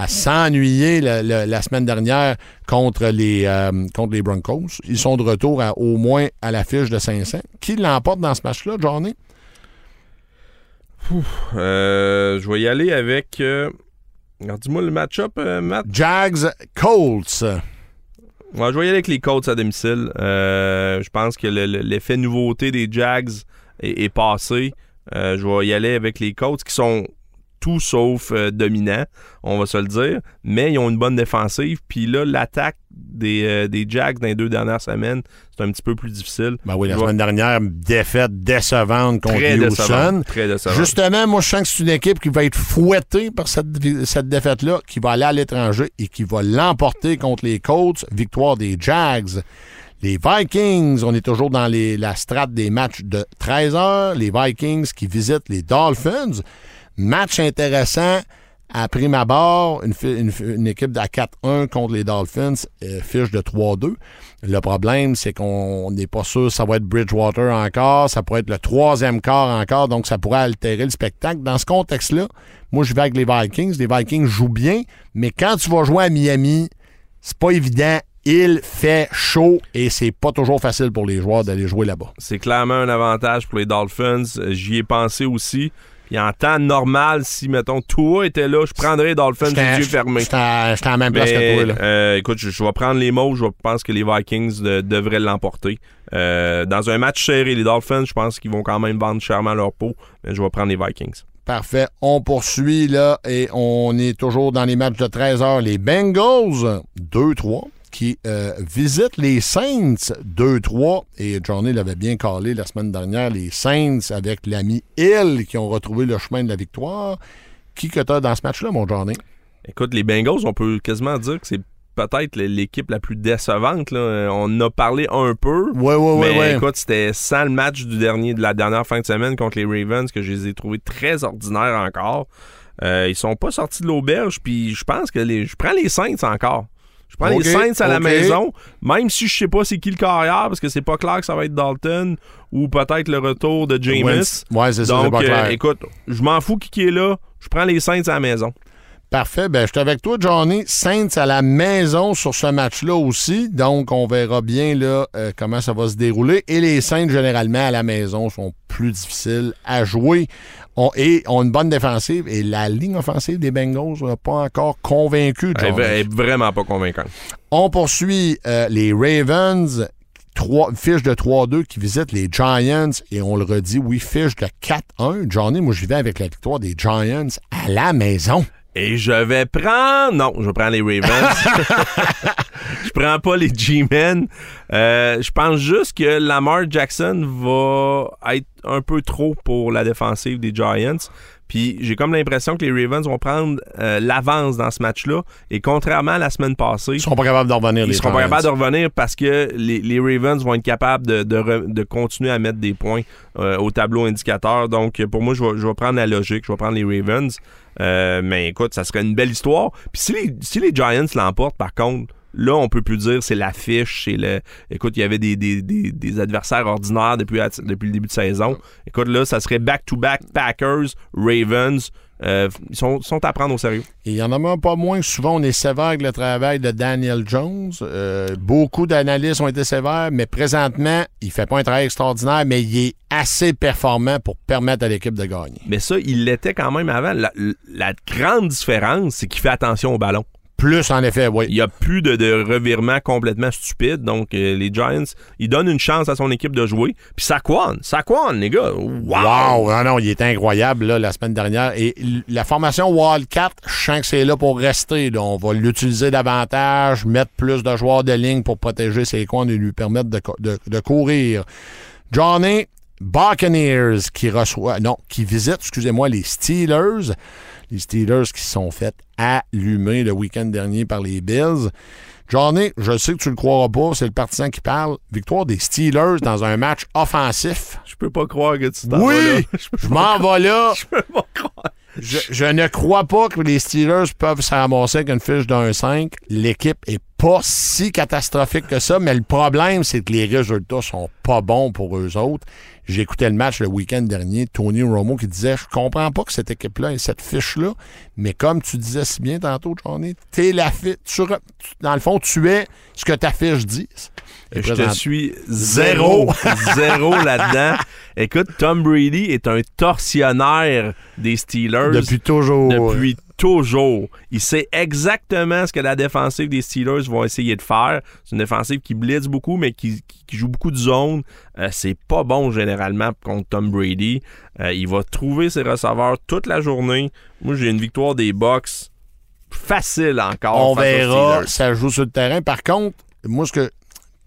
Speaker 3: à s'ennuyer la semaine dernière contre les, euh, contre les Broncos. Ils sont de retour à, au moins à la fiche de 500. Qui l'emporte dans ce match-là, Johnny?
Speaker 4: Euh, je vais y aller avec. euh, dis-moi le match-up, Matt.
Speaker 3: Jags Colts.
Speaker 4: Ouais, je vais y aller avec les Colts à domicile. Je pense que le- le- l'effet nouveauté des Jags est, est passé. Je vais y aller avec les Colts qui sont tout sauf euh, dominants, on va se le dire, mais ils ont une bonne défensive. Puis là, l'attaque des, euh, des Jags dans les deux dernières semaines, c'est un petit peu plus difficile.
Speaker 3: Ben oui, la
Speaker 4: Je
Speaker 3: semaine dernière, défaite décevante contre
Speaker 4: Très. Très décevant.
Speaker 3: Justement, moi, je sens que c'est une équipe qui va être fouettée par cette, cette défaite-là, qui va aller à l'étranger et qui va l'emporter contre les Colts. Victoire des Jags. Les Vikings, on est toujours dans les- la strate des matchs de 13 heures. Les Vikings qui visitent les Dolphins. Match intéressant à prime abord. Une, une, équipe à 4-1 contre les Dolphins, euh, fiche de 3-2. Le problème, c'est qu'on n'est pas sûr ça va être Bridgewater encore. Ça pourrait être le troisième quart encore, donc ça pourrait altérer le spectacle. Dans ce contexte-là, moi, je vais avec les Vikings. Les Vikings jouent bien, mais quand tu vas jouer à Miami, c'est pas évident. Il fait chaud et c'est pas toujours facile pour les joueurs d'aller jouer là-bas.
Speaker 4: C'est clairement un avantage pour les Dolphins. J'y ai pensé aussi. Puis en temps normal, si, mettons, Tua était là, je prendrais les Dolphins les yeux fermés.
Speaker 3: j'étais à la même place que toi. Là.
Speaker 4: euh, écoute, je, je vais prendre les mots. Je pense que les Vikings de- devraient l'emporter. Euh, dans un match serré, les Dolphins, je pense qu'ils vont quand même vendre chèrement leur peau. Mais je vais prendre les Vikings.
Speaker 3: Parfait. On poursuit là et on est toujours dans les matchs de 13 heures. Les Bengals, 2-3, qui euh, visitent les Saints, 2-3. Et Johnny l'avait bien calé la semaine dernière. Les Saints avec l'ami Hill qui ont retrouvé le chemin de la victoire. Qui que t'as dans ce match-là, mon Johnny?
Speaker 4: Écoute, les Bengals, on peut quasiment dire que c'est peut-être l'équipe la plus décevante. là. On a parlé un peu.
Speaker 3: Oui, oui, oui,
Speaker 4: Mais écoute, c'était sans le match du dernier de la dernière fin de semaine contre les Ravens que je les ai trouvés très ordinaires encore. Euh, ils sont pas sortis de l'auberge, puis je pense que les, je prends les Saints encore. Je prends les Saints à la maison, même si je sais pas c'est qui le carrière, parce que c'est pas clair que ça va être Dalton ou peut-être le retour de.
Speaker 3: Wentz. Ouais, c'est ça,
Speaker 4: Donc,
Speaker 3: pas
Speaker 4: euh,
Speaker 3: clair.
Speaker 4: écoute, je m'en fous qui qui est là. Je prends les Saints à la maison.
Speaker 3: Parfait. Ben, je suis avec toi, Johnny. Saints à la maison sur ce match-là aussi. Donc, on verra bien là, euh, comment ça va se dérouler. Et les Saints, généralement, à la maison, sont plus difficiles à jouer. On, et ont une bonne défensive. Et la ligne offensive des Bengals n'a pas encore convaincu, Johnny.
Speaker 4: elle est vraiment pas convaincante.
Speaker 3: On poursuit euh, les Ravens. Trois, fiche de 3-2 qui visitent les Giants. Et on le redit, oui, fiche de 4-1. Johnny, moi, j'y vais avec la victoire des Giants à la maison.
Speaker 4: Et je vais prendre. Non, je prends les Ravens. *laughs* je prends pas les G-Men. Euh, je pense juste que Lamar Jackson va être un peu trop pour la défensive des Giants. Puis j'ai comme l'impression que les Ravens vont prendre euh, l'avance dans ce match-là. Et contrairement à la semaine passée,
Speaker 3: Ils seront pas capables de revenir,
Speaker 4: ils seront pas capables de revenir parce que les, les Ravens vont être capables de, de re- de continuer à mettre des points euh, au tableau indicateur. Donc, pour moi, je vais, je vais prendre la logique. Je vais prendre les Ravens. Euh, mais écoute, ça serait une belle histoire. Puis si les, si les Giants l'emportent, par contre, Là, on peut plus dire c'est l'affiche, c'est le. Écoute, il y avait des, des, des, des adversaires ordinaires depuis, le début de saison. Écoute, là, ça serait back-to-back Packers, Ravens. Euh, ils sont, sont à prendre au sérieux.
Speaker 3: Et il y en a même pas moins souvent on est sévère avec le travail de Daniel Jones. Euh, beaucoup d'analystes ont été sévères, mais présentement, il fait pas un travail extraordinaire, mais il est assez performant pour permettre à l'équipe de gagner.
Speaker 4: Mais ça, il l'était quand même avant. La, la grande différence, c'est qu'il fait attention au ballon.
Speaker 3: Plus, en effet, oui.
Speaker 4: Il n'y a plus de, de revirement complètement stupide. Donc, euh, les Giants, ils donnent une chance à son équipe de jouer. Puis Saquon, Saquon, les gars. Wow!
Speaker 3: Wow! Non, non, il est incroyable là, la semaine dernière. Et la formation Wildcat, je sens que c'est là pour rester. là. On va l'utiliser davantage, mettre plus de joueurs de ligne pour protéger ses coins et lui permettre de- de courir. Johnny Buccaneers qui reçoit, non, qui visite, excusez-moi, les Steelers. Les Steelers qui se sont fait allumer le week-end dernier par les Bills. Johnny, je sais que tu le croiras pas, c'est le partisan qui parle. Victoire des Steelers dans un match offensif.
Speaker 4: Je peux pas croire que tu t'en vas là. *laughs*
Speaker 3: Oui, je m'en vais là. *laughs*
Speaker 4: Je peux pas croire.
Speaker 3: Je, je ne crois pas que les Steelers peuvent se ramasser avec une fiche d'un 5. L'équipe est pas si catastrophique que ça, mais le problème, c'est que les résultats sont pas bons pour eux autres. Écouté le match le week-end dernier, Tony Romo qui disait Je comprends pas que cette équipe-là ait cette fiche-là, mais comme tu disais si bien tantôt, Johnny, t'es la fiche. dans le fond, tu es ce que ta fiche dit. Et
Speaker 4: Je te suis zéro, zéro là-dedans. Écoute, Tom Brady est un tortionnaire des Steelers
Speaker 3: Depuis toujours.
Speaker 4: depuis toujours. Il sait exactement ce que la défensive des Steelers vont essayer de faire. C'est une défensive qui blitz beaucoup, mais qui, qui- qui joue beaucoup de zone. Euh, c'est pas bon généralement contre Tom Brady. Euh, il va trouver ses receveurs toute la journée. Moi, j'ai une victoire des Bucks facile encore.
Speaker 3: On verra, ça joue sur le terrain. Par contre, moi, ce que.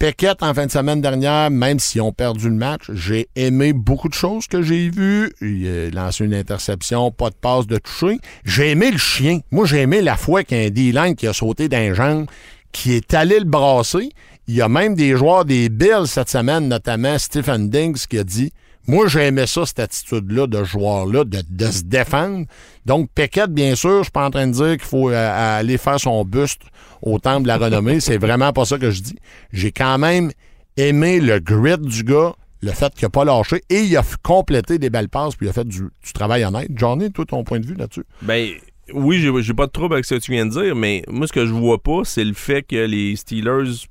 Speaker 3: Peckett, en fin de semaine dernière, même s'ils ont perdu le match, j'ai aimé beaucoup de choses que j'ai vues. Il a lancé une interception, pas de passe de toucher. J'ai aimé le chien. Moi, j'ai aimé la fois qu'il y a un D-line qui a sauté d'un jambe, qui est allé le brasser. Il y a même des joueurs des Bills cette semaine, notamment Stephen Diggs, qui a dit Moi, j'ai aimé ça, cette attitude-là de joueur-là, de, se défendre. Donc, Peckett, bien sûr, je suis pas en train de dire qu'il faut euh, aller faire son buste au temple de la renommée. C'est vraiment pas ça que je dis. J'ai quand même aimé le grit du gars, le fait qu'il a pas lâché et il a complété des belles passes puis il a fait du, du travail honnête. Johnny, toi, ton point de vue là-dessus?
Speaker 4: Ben oui, j'ai, pas de trouble avec ce que tu viens de dire, mais moi, ce que je vois pas, c'est le fait que les Steelers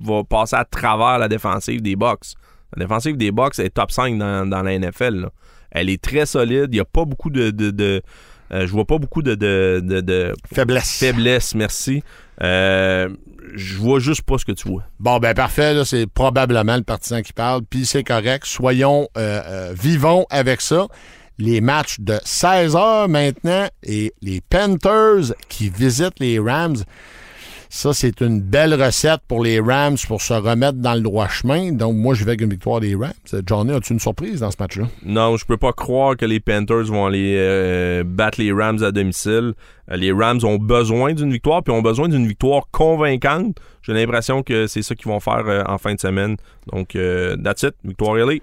Speaker 4: vont passer à travers la défensive des Bucks. La défensive des Bucks est top 5 dans, la NFL. Elle est très solide. Il y a pas beaucoup de. Je vois pas beaucoup de, de, de- de
Speaker 3: Faiblesse.
Speaker 4: faiblesse, merci. Euh, je vois juste pas ce que tu vois.
Speaker 3: Bon, ben parfait, là, c'est probablement le partisan qui parle, puis c'est correct. Soyons euh, euh, vivons avec ça. Les matchs de 16 heures maintenant et les Panthers qui visitent les Rams. Ça, c'est une belle recette pour les Rams pour se remettre dans le droit chemin. Donc, moi, je vais avec une victoire des Rams. Johnny, as-tu une surprise dans ce match-là?
Speaker 4: Non, je peux pas croire que les Panthers vont aller euh, battre les Rams à domicile. Euh, les Rams ont besoin d'une victoire, puis ont besoin d'une victoire convaincante. J'ai l'impression que c'est ça qu'ils vont faire euh, en fin de semaine. Donc, euh, that's it. Victoire LA.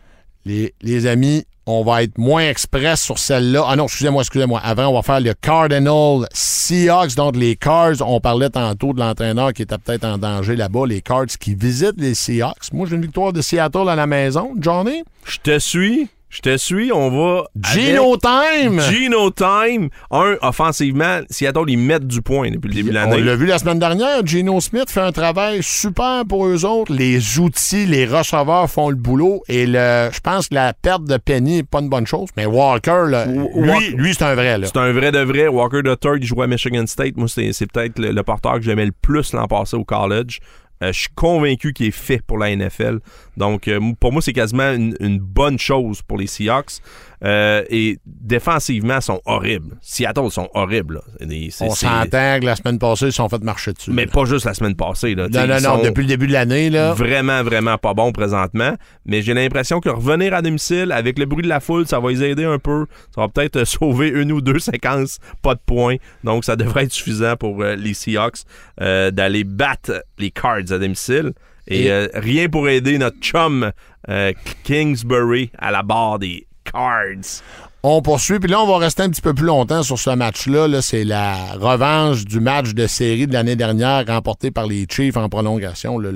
Speaker 3: Les, amis, on va être moins express sur celle-là. Ah non, excusez-moi, excusez-moi. Avant, on va faire le Cardinal Seahawks. Donc, les Cards, on parlait tantôt de l'entraîneur qui était peut-être en danger là-bas. Les Cards qui visitent les Seahawks. Moi, j'ai une victoire de Seattle à la maison. Johnny?
Speaker 4: Je te suis. Je te suis. On va.
Speaker 3: Gino Time!
Speaker 4: Gino Time. Un, offensivement, Seattle, ils mettent du point depuis le début de
Speaker 3: On
Speaker 4: l'année.
Speaker 3: l'a vu la semaine dernière, Gino Smith fait un travail super pour eux autres. Les outils, les receveurs font le boulot. Et le, je pense que la perte de Penny n'est pas une bonne chose. Mais Walker, là, lui, lui c'est un vrai.
Speaker 4: C'est un vrai de vrai. Walker the Third, il jouait à Michigan State. Moi, c'est c'est peut-être le, le porteur que j'aimais le plus l'an passé au college. Euh, je suis convaincu qu'il est fait pour la NFL. Donc, euh, pour moi, c'est quasiment une, une bonne chose pour les Seahawks. Euh, et défensivement, sont horribles. Seattle sont horribles. des-
Speaker 3: On s'entend que la semaine passée, ils sont fait marcher dessus.
Speaker 4: Mais
Speaker 3: là.
Speaker 4: pas juste la semaine passée. Là.
Speaker 3: Non, non, non, depuis le début de l'année, là.
Speaker 4: Vraiment, vraiment pas bon présentement. Mais j'ai l'impression que revenir à domicile avec le bruit de la foule, ça va les aider un peu. Ça va peut-être euh, *laughs* sauver une ou deux séquences, pas de points. Donc, ça devrait être suffisant pour euh, les Seahawks euh, d'aller battre les Cards à domicile. Et,
Speaker 3: Et-
Speaker 4: euh, rien pour aider notre chum euh, Kingsbury à la barre des
Speaker 3: On poursuit, puis là, on va rester un petit peu plus longtemps sur ce match-là. Là, c'est la revanche du match de série de l'année dernière remporté par les Chiefs en prolongation. le,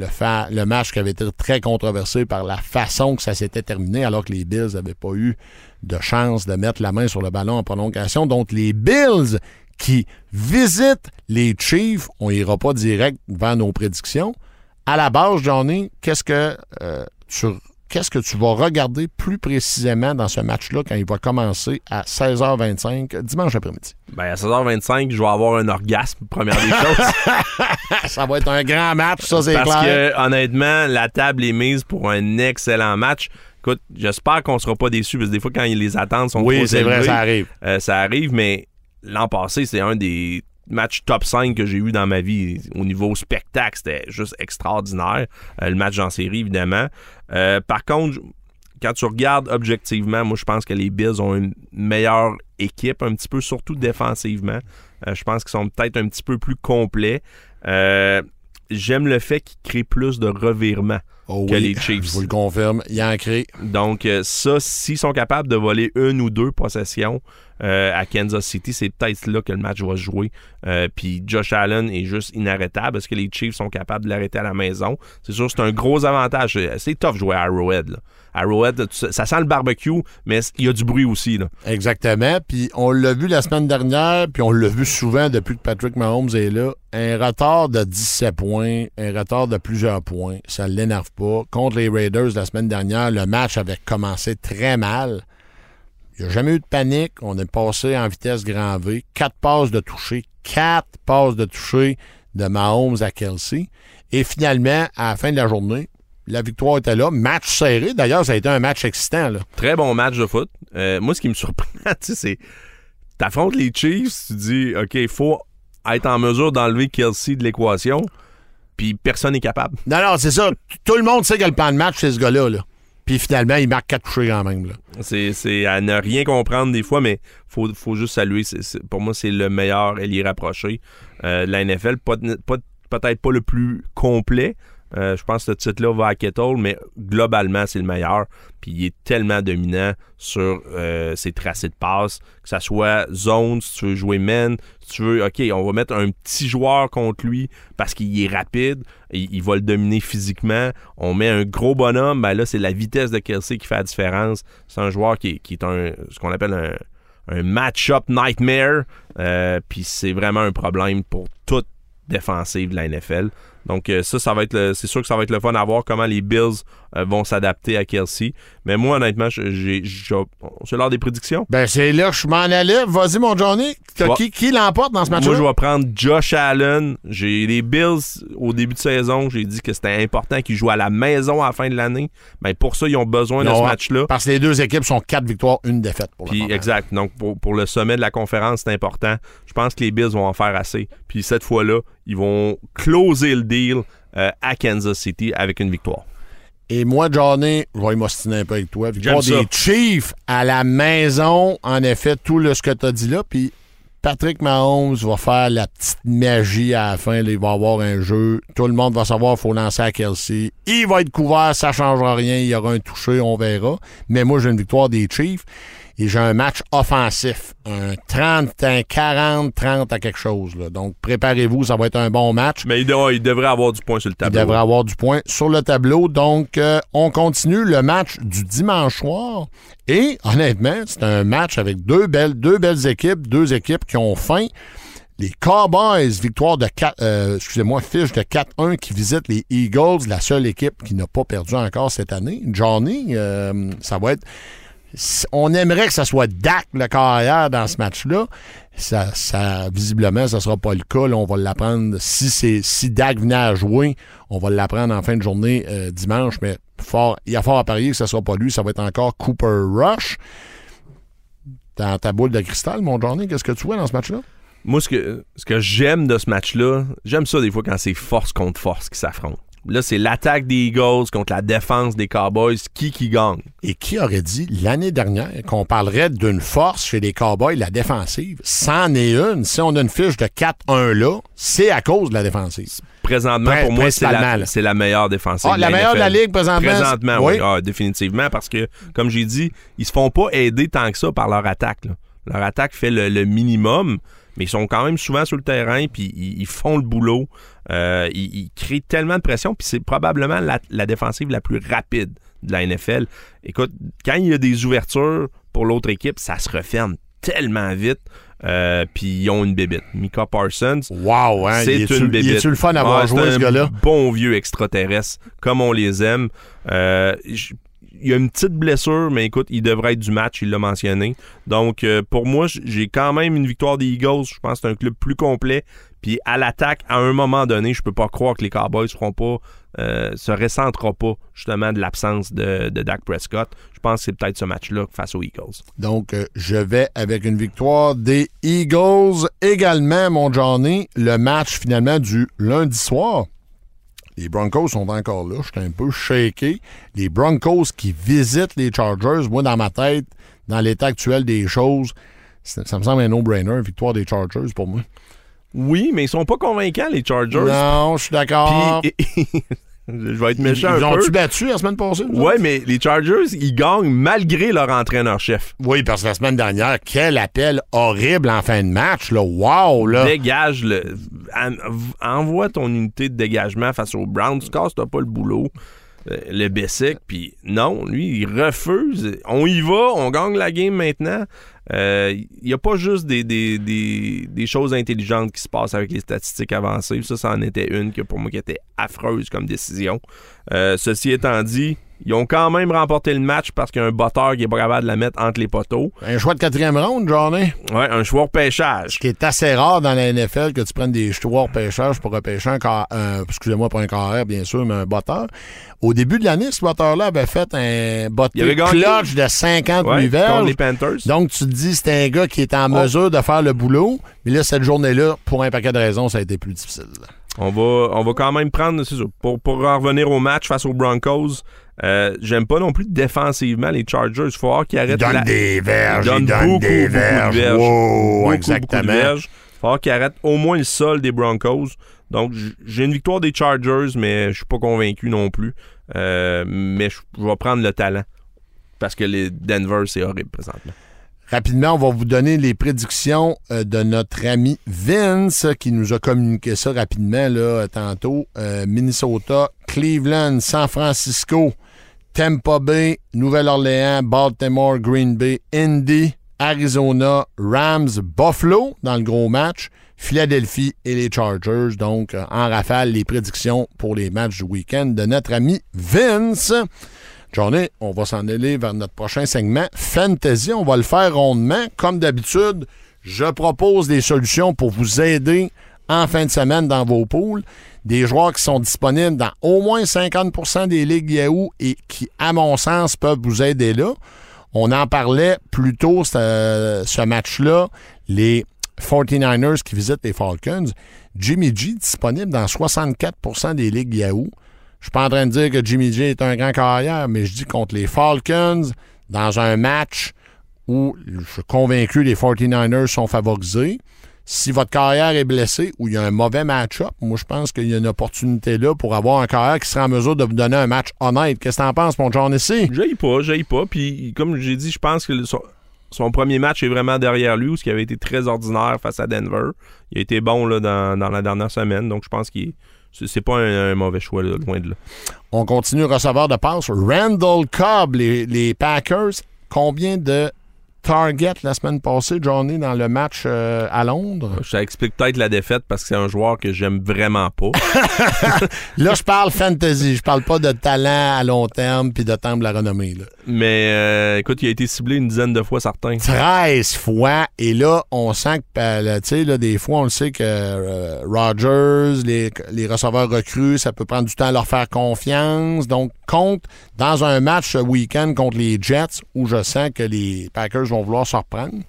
Speaker 3: match qui avait été très controversé par la façon que ça s'était terminé, alors que les Bills n'avaient pas eu de chance de mettre la main sur le ballon en prolongation. Donc, les Bills qui visitent les Chiefs, on ira pas direct vers nos prédictions. À la base, Johnny, qu'est-ce que euh, tu qu'est-ce que tu vas regarder plus précisément dans ce match-là quand il va commencer à 16h25 dimanche après-midi?
Speaker 4: Ben, à 16h25, je vais avoir un orgasme, première des *laughs* choses.
Speaker 3: Ça va être un grand match, ça c'est
Speaker 4: Parce
Speaker 3: clair.
Speaker 4: que, honnêtement, la table est mise pour un excellent match. Écoute, j'espère qu'on sera pas déçus, parce que des fois, quand les attentes sont
Speaker 3: oui,
Speaker 4: trop
Speaker 3: c'est vrai,
Speaker 4: élevées,
Speaker 3: ça arrive.
Speaker 4: euh, ça arrive, mais l'an passé, c'est un des matchs top 5 que j'ai eu dans ma vie. Au niveau spectacle, c'était juste extraordinaire. Euh, le match en série, évidemment. Euh, par contre, quand tu regardes objectivement, moi, je pense que les Bills ont une meilleure équipe, un petit peu, surtout défensivement. Euh, je pense qu'ils sont peut-être un petit peu plus complets. J'aime le fait qu'ils créent plus de revirements
Speaker 3: Oh
Speaker 4: que
Speaker 3: oui,
Speaker 4: les *laughs* Chiefs.
Speaker 3: Je vous le confirme, il en crée.
Speaker 4: Donc, ça, s'ils sont capables de voler une ou deux possessions euh, à Kansas City, c'est peut-être là que le match va se jouer. Euh, Puis Josh Allen est juste inarrêtable parce que les Chiefs sont capables de l'arrêter à la maison? C'est sûr, c'est un gros avantage. C'est- tough jouer à Arrowhead. Arrowhead, ça sent le barbecue, mais il y a du bruit aussi.
Speaker 3: Exactement. Puis on l'a vu la semaine dernière, puis on l'a vu souvent depuis que Patrick Mahomes est là. Un retard de 17 points, un retard de plusieurs points, ça ne l'énerve pas. Contre les Raiders la semaine dernière, le match avait commencé très mal. Il n'y a jamais eu de panique. On est passé en vitesse grand V. Quatre passes de toucher. Quatre passes de toucher de Mahomes à Kelsey. Et finalement, à la fin de la journée, la victoire était là. Match serré. D'ailleurs, ça a été un match excitant. Là.
Speaker 4: Très bon match de foot. Euh, moi, ce qui me surprend, *laughs* tu sais, c'est. T'affrontes les Chiefs, tu dis, OK, il faut être en mesure d'enlever Kelsey de l'équation, puis personne n'est capable.
Speaker 3: Non, non, c'est ça. Tout le monde sait que le plan de match, c'est ce gars-là. Là. Puis finalement, il marque quatre touchés quand même. Là.
Speaker 4: C'est, à ne rien comprendre des fois, mais faut, faut juste saluer. C'est- c'est- pour moi, c'est le meilleur ailier rapproché euh, de la NFL. Pas, pas peut-être pas le plus complet. Euh, je pense que ce titre-là va à Kettle, mais globalement, c'est le meilleur. Puis il est tellement dominant sur euh, ses tracés de passe, que ça soit zone, si tu veux jouer man, si tu veux, OK, on va mettre un petit joueur contre lui parce qu'il est rapide, il, va le dominer physiquement. On met un gros bonhomme, ben là, c'est la vitesse de Kelsey qui fait la différence. C'est un joueur qui est, un, ce qu'on appelle un, un match-up nightmare. Euh, Puis c'est vraiment un problème pour toute défensive de la NFL. Donc euh, ça, ça va être le- c'est sûr que ça va être le fun à voir comment les Bills euh, vont s'adapter à Kelsey. Mais moi, honnêtement, j'ai, c'est l'heure des prédictions.
Speaker 3: Ben, c'est là que je m'en allais. Vas-y, mon Johnny. Qui, qui l'emporte dans ce match-là?
Speaker 4: Moi, je vais prendre Josh Allen. J'ai les Bills au début de saison. J'ai dit que c'était important qu'ils jouent à la maison à la fin de l'année. Mais pour ça, ils ont besoin de ce match-là.
Speaker 3: Parce que les deux équipes sont quatre victoires, une défaite pour
Speaker 4: Puis
Speaker 3: le
Speaker 4: exact. Donc pour, pour le sommet de la conférence, c'est important. Je pense que les Bills vont en faire assez. Puis cette fois-là, ils vont closer le deal euh, à Kansas City avec une victoire.
Speaker 3: Et moi, Johnny, je vais m'ostiner un peu avec toi. Victoire des Chiefs à la maison. En effet, tout le, ce que tu as dit là. Puis Patrick Mahomes va faire la petite magie à la fin. là. il va avoir un jeu. Tout le monde va savoir qu'il faut lancer à Kelsey. Il va être couvert, ça ne changera rien. Il y aura un touché, on verra. Mais moi, j'ai une victoire des Chiefs. Et j'ai un match offensif. Un 30, un 40, 30 à quelque chose. là. Donc, préparez-vous, ça va être un bon match.
Speaker 4: Mais il, doit- il devrait avoir du point sur le
Speaker 3: Il
Speaker 4: tableau.
Speaker 3: devrait avoir du point sur le tableau. Donc, euh, on continue le match du dimanche soir. Et honnêtement, c'est un match avec deux belles, deux belles équipes, deux équipes qui ont faim. Les Cowboys, victoire de 4, euh, excusez-moi, fiche de 4-1 qui visite les Eagles, la seule équipe qui n'a pas perdu encore cette année. Johnny, euh, ça va être. On aimerait que ça soit Dak le carrière dans ce match-là. Ça, visiblement, ça ne sera pas le cas. On va l'apprendre. Si Dak venait à jouer, on va l'apprendre en fin de journée euh, dimanche. Mais fort, il y a fort à parier que ce ne sera pas lui. Ça va être encore Cooper Rush. Dans ta boule de cristal, mon Johnny, qu'est-ce que tu vois dans ce match-là?
Speaker 4: Moi, ce que, ce que j'aime de ce match-là, j'aime ça des fois quand c'est force contre force qui s'affrontent. Là, c'est l'attaque des Eagles contre la défense des Cowboys. Qui qui gagne?
Speaker 3: Et qui aurait dit l'année dernière qu'on parlerait d'une force chez les Cowboys, la défensive? C'en est une. Si on a une fiche de 4-1 là, c'est à cause de la défensive.
Speaker 4: Présentement, pour moi, c'est la,
Speaker 3: là.
Speaker 4: c'est la meilleure défensive.
Speaker 3: Ah, la meilleure de la. Ligue présentement?
Speaker 4: Présentement,
Speaker 3: Oui.
Speaker 4: oui. Ah, définitivement, parce que, comme j'ai dit, ils se font pas aider tant que ça par leur attaque. là. Leur attaque fait le, le minimum, mais ils sont quand même souvent sur le terrain, puis ils font le boulot. Euh, ils, ils créent tellement de pression, puis c'est probablement la, la défensive la plus rapide de la NFL. Écoute, quand il y a des ouvertures pour l'autre équipe, ça se referme tellement vite. Euh, puis ils ont une bébite. Mika Parsons,
Speaker 3: Wow, hein?
Speaker 4: c'est
Speaker 3: il
Speaker 4: une
Speaker 3: Il
Speaker 4: bébite.
Speaker 3: est-tu le fun d'avoir
Speaker 4: Ouais,
Speaker 3: joué,
Speaker 4: c'est
Speaker 3: ce gars-là?
Speaker 4: Bon vieux extraterrestre, comme on les aime. Euh, il y a une petite blessure, mais écoute, il devrait être du match, il l'a mentionné. Donc, euh, pour moi, j'ai quand même une victoire des Eagles. Je pense que c'est un club plus complet. Puis à l'attaque, à un moment donné, je peux pas croire que les Cowboys seront pas, euh, se ressentiront pas justement de l'absence de, de Dak Prescott. Je pense que c'est peut-être ce match-là face aux Eagles.
Speaker 3: Donc, euh, je vais avec une victoire des Eagles. Également, mon Johnny, le match finalement du lundi soir. Les Broncos sont encore là. J'étais un peu shaké. Les Broncos qui visitent les Chargers, moi, dans ma tête, dans l'état actuel des choses, ça me semble un no-brainer. Victoire des Chargers pour moi.
Speaker 4: Oui, mais ils sont pas convaincants, les Chargers.
Speaker 3: Non, je suis d'accord.
Speaker 4: Je vais être
Speaker 3: Ils
Speaker 4: méchant peu.
Speaker 3: ont-tu battu la semaine passée?
Speaker 4: Ouais, mais les Chargers, ils gagnent malgré leur entraîneur-chef.
Speaker 3: Oui, parce que la semaine dernière, quel appel horrible en fin de match. Là. Wow! Là.
Speaker 4: Dégage le. en- envoie ton unité de dégagement face aux Browns. Tu casses, t'as pas le boulot. Euh, Le Bessic, puis non, lui, il refuse. On y va, on gagne la game maintenant. Euh, Il n'y a pas juste des, des, des, choses intelligentes qui se passent avec les statistiques avancées. Ça, c'en était une que pour moi qui était affreuse comme décision. Euh, ceci étant dit, ils ont quand même remporté le match parce qu'il y a un botteur qui est pas capable de la mettre entre les poteaux.
Speaker 3: Un choix de quatrième ronde, Johnny.
Speaker 4: Ouais, un choix au pêchage.
Speaker 3: Ce qui est assez rare dans la NFL que tu prennes des choix au pêchage pour repêcher un car- un- excusez-moi, pas un carrière, bien sûr, mais un botteur. Au début de l'année, ce botteur-là avait fait un
Speaker 4: gagné.
Speaker 3: clutch de 50
Speaker 4: Ouais,
Speaker 3: verges.
Speaker 4: contre les Panthers.
Speaker 3: Donc, tu te dis, c'est un gars qui est en
Speaker 4: Oh.
Speaker 3: mesure de faire le boulot. Mais là, cette journée-là, pour un paquet de raisons, ça a été plus difficile.
Speaker 4: On va, on va quand même prendre, pour, pour en revenir au match face aux Broncos, euh, j'aime pas non plus défensivement les Chargers. Il faut voir qu'ils
Speaker 3: Il
Speaker 4: arrêtent
Speaker 3: donne
Speaker 4: la-
Speaker 3: des verges,
Speaker 4: ils donnent beaucoup,
Speaker 3: des
Speaker 4: beaucoup de
Speaker 3: verges.
Speaker 4: verges.
Speaker 3: Wow,
Speaker 4: Beaucoup,
Speaker 3: exactement.
Speaker 4: beaucoup de verges. Il faut voir qu'ils arrêtent au moins le sol des Broncos. Donc, j'ai une victoire des Chargers, mais je suis pas convaincu non plus. Euh, mais je vais prendre le talent. Parce que les Denver, c'est horrible présentement.
Speaker 3: Rapidement, on va vous donner les prédictions euh, de notre ami Vince qui nous a communiqué ça rapidement là, tantôt. Euh, Minnesota, Cleveland, San Francisco, Tampa Bay, Nouvelle-Orléans, Baltimore, Green Bay, Indy, Arizona, Rams, Buffalo dans le gros match, Philadelphie et les Chargers. Donc, euh, en rafale, les prédictions pour les matchs du week-end de notre ami Vince. Johnny, on va s'en aller vers notre prochain segment. Fantasy, on va le faire rondement. Comme d'habitude, je propose des solutions pour vous aider en fin de semaine dans vos poules. Des joueurs qui sont disponibles dans au moins 50% des ligues Yahoo et qui, à mon sens, peuvent vous aider là. On en parlait plus tôt, ce, match-là, les 49ers qui visitent les Falcons. Jimmy G disponible dans 64% des ligues Yahoo. Je suis pas en train de dire que Jimmy G est un grand carrière, mais je dis contre les Falcons, dans un match où je suis convaincu les 49ers sont favorisés. Si votre carrière est blessée ou il y a un mauvais match-up, moi je pense qu'il y a une opportunité là pour avoir un carrière qui sera en mesure de vous donner un match honnête. Qu'est-ce que t'en penses, mon John ici?
Speaker 4: J'aille pas, j'aille pas. Puis, comme j'ai dit, je pense que son, son premier match est vraiment derrière lui, où ce qui avait été très ordinaire face à Denver. Il a été bon là, dans, dans la dernière semaine, donc je pense qu'il est- c'est c'est pas un, un mauvais choix, là, loin de là.
Speaker 3: On continue receveur de passe. Randall Cobb, les, les Packers. Combien de targets la semaine passée, Johnny, dans le match euh, à Londres?
Speaker 4: Je t'explique peut-être la défaite parce que c'est un joueur que j'aime vraiment pas. *laughs* *laughs*
Speaker 3: Là, je parle fantasy. Je parle pas de talent à long terme puis de temps de la renommée. Là.
Speaker 4: Mais euh, écoute, il a été ciblé une dizaine de fois, certains.
Speaker 3: 13 fois. Et là, on sent que, euh, tu sais, des fois, on le sait que euh, Rodgers, les, les receveurs recrues, ça peut prendre du temps à leur faire confiance. Donc, compte dans un match ce week-end contre les Jets où je sens que les Packers vont vouloir se reprendre.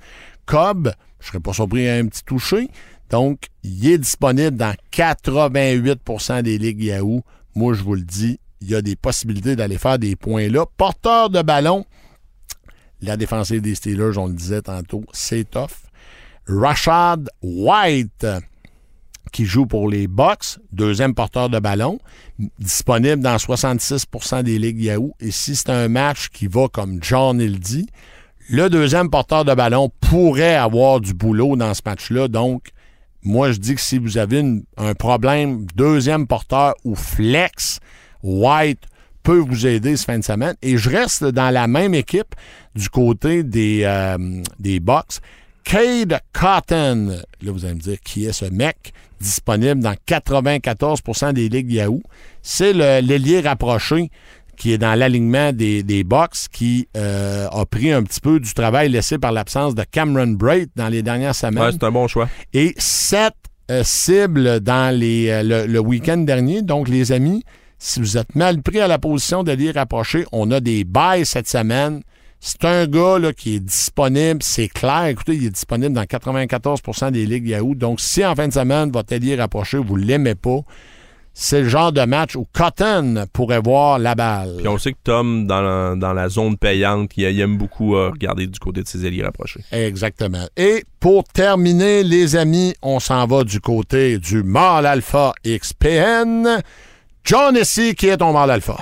Speaker 3: Cobb, je serais pas surpris à un petit toucher. Donc, il est disponible dans 88% des ligues Yahoo. moi, je vous le dis, il y a des possibilités d'aller faire des points là. Porteur de ballon, la défensive des Steelers, on le disait tantôt, c'est tough. Rashad White, qui joue pour les Bucks, deuxième porteur de ballon, disponible dans 66% des ligues Yahoo. Et si c'est un match qui va comme John il dit, le deuxième porteur de ballon pourrait avoir du boulot dans ce match-là. Donc, moi, je dis que si vous avez un problème, deuxième porteur ou flex, White peut vous aider ce fin de semaine. Et je reste dans la même équipe du côté des, euh, des. Cade Cotton, là vous allez me dire qui est ce mec, disponible dans 94% des ligues Yahoo. C'est l'ailier rapproché qui est dans l'alignement des, des Bucks, qui euh, a pris un petit peu du travail laissé par l'absence de Cameron Braid dans les dernières semaines
Speaker 4: Ouais, c'est un bon choix.
Speaker 3: et sept euh, cibles dans les, euh, le, le week-end dernier. Donc, les amis, si vous êtes mal pris à la position de lire rapproché, on a des bails cette semaine. C'est un gars là, qui est disponible, c'est clair. Écoutez, il est disponible dans 94% des ligues Yahoo. Donc, si en fin de semaine, votre allié rapproché, vous ne l'aimez pas, c'est le genre de match où Cotton pourrait voir la balle.
Speaker 4: Puis on sait que Tom, dans la, dans la zone payante, il, il aime beaucoup euh, regarder du côté de ses alliés rapprochés.
Speaker 3: Exactement. Et pour terminer, les amis, on s'en va du côté du mâle alpha XPN. John ici, qui est ton mâle alpha?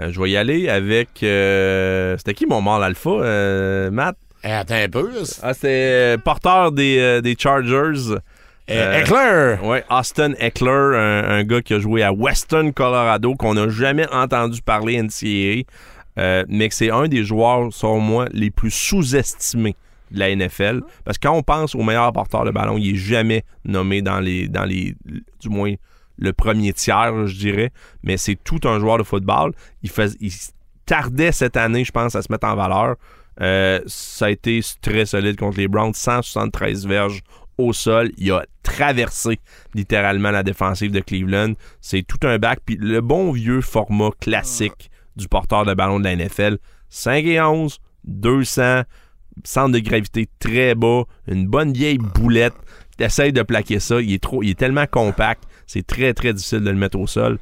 Speaker 4: Euh, je vais y aller avec... euh, C'était qui mon mâle alpha, Matt?
Speaker 3: Eh, attends un peu.
Speaker 4: Ah, c'est porteur des, des Chargers. Euh,
Speaker 3: Eckler.
Speaker 4: Ouais, Austin Eckler, un, gars qui a joué à Western Colorado, qu'on n'a jamais entendu parler NCAA, euh, mais que c'est un des joueurs, selon moi, les plus sous-estimés de la NFL. Parce que quand on pense au meilleur porteur de ballon, il est jamais nommé dans les, dans les, du moins le premier tiers, je dirais. Mais c'est tout un joueur de football. Il tardait cette année, je pense, à se mettre en valeur. Euh, ça a été très solide contre les Browns, 173 verges au sol. Il a traversé littéralement la défensive de Cleveland. C'est tout un bac. Puis le bon vieux format classique du porteur de ballon de la NFL, 5 et 11, 200, centre de gravité très bas, une bonne vieille boulette. T'essayes de plaquer ça, il est, trop, il est tellement compact, c'est très très difficile de le mettre au sol.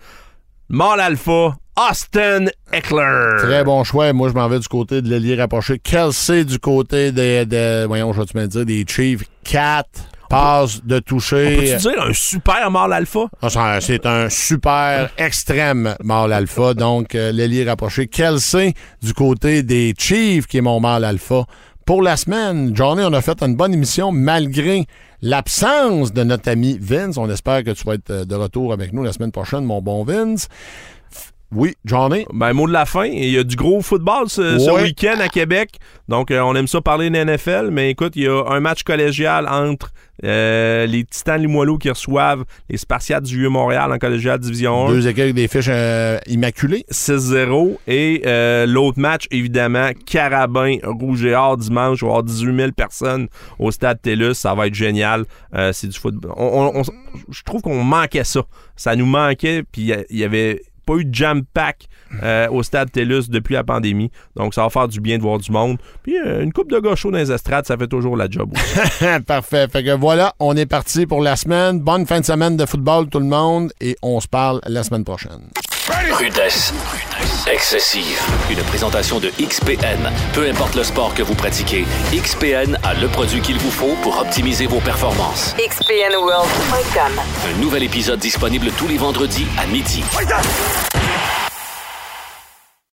Speaker 4: Mâle alpha, Austin Eckler.
Speaker 3: Très bon choix. Moi, je m'en vais du côté de l'ailier rapproché. Kelsey du côté des, des- voyons, je vais te dire, des Chiefs. 4 passes de toucher.
Speaker 4: Peux-tu dire un super mâle alpha?
Speaker 3: Ah, C'est un super extrême mâle alpha. Donc, euh, l'ailier rapproché. Kelsey du côté des Chiefs, qui est mon mâle alpha. Pour la semaine, Johnny, on a fait une bonne émission malgré l'absence de notre ami Vince. On espère que tu vas être euh, de retour avec nous la semaine prochaine, mon bon Vince. Oui, Johnny.
Speaker 4: Ben, mot de la fin, il y a du gros football ce, week-end à Québec. Donc, euh, on aime ça parler de NFL, mais écoute, il y a un match collégial entre euh, les Titans Limoilou qui reçoivent les Spartiates du Vieux-Montréal en collégial Division 1.
Speaker 3: Deux équipes avec des fiches euh, immaculées.
Speaker 4: 6-0. Et euh, l'autre match, évidemment, Carabin, Rouge et Or, dimanche. Il va y avoir 18 000 personnes au stade TELUS. Ça va être génial. C'est du football. On- on- on- je trouve qu'on manquait ça. Ça nous manquait. Puis il y avait pas eu de jam pack euh, au stade TELUS depuis la pandémie. Donc, ça va faire du bien de voir du monde. Puis, euh, une coupe de gaucho dans les estrades, ça fait toujours la job. *laughs*
Speaker 3: Parfait. Fait que voilà, on est parti pour la semaine. Bonne fin de semaine de football, tout le monde. Et on se parle la semaine prochaine.
Speaker 1: Rudesse. Excessive. Une présentation de XPN. Peu importe le sport que vous pratiquez, XPN a le produit qu'il vous faut pour optimiser vos performances.
Speaker 2: XPNWorld.com.
Speaker 1: Un nouvel épisode disponible tous les vendredis à midi.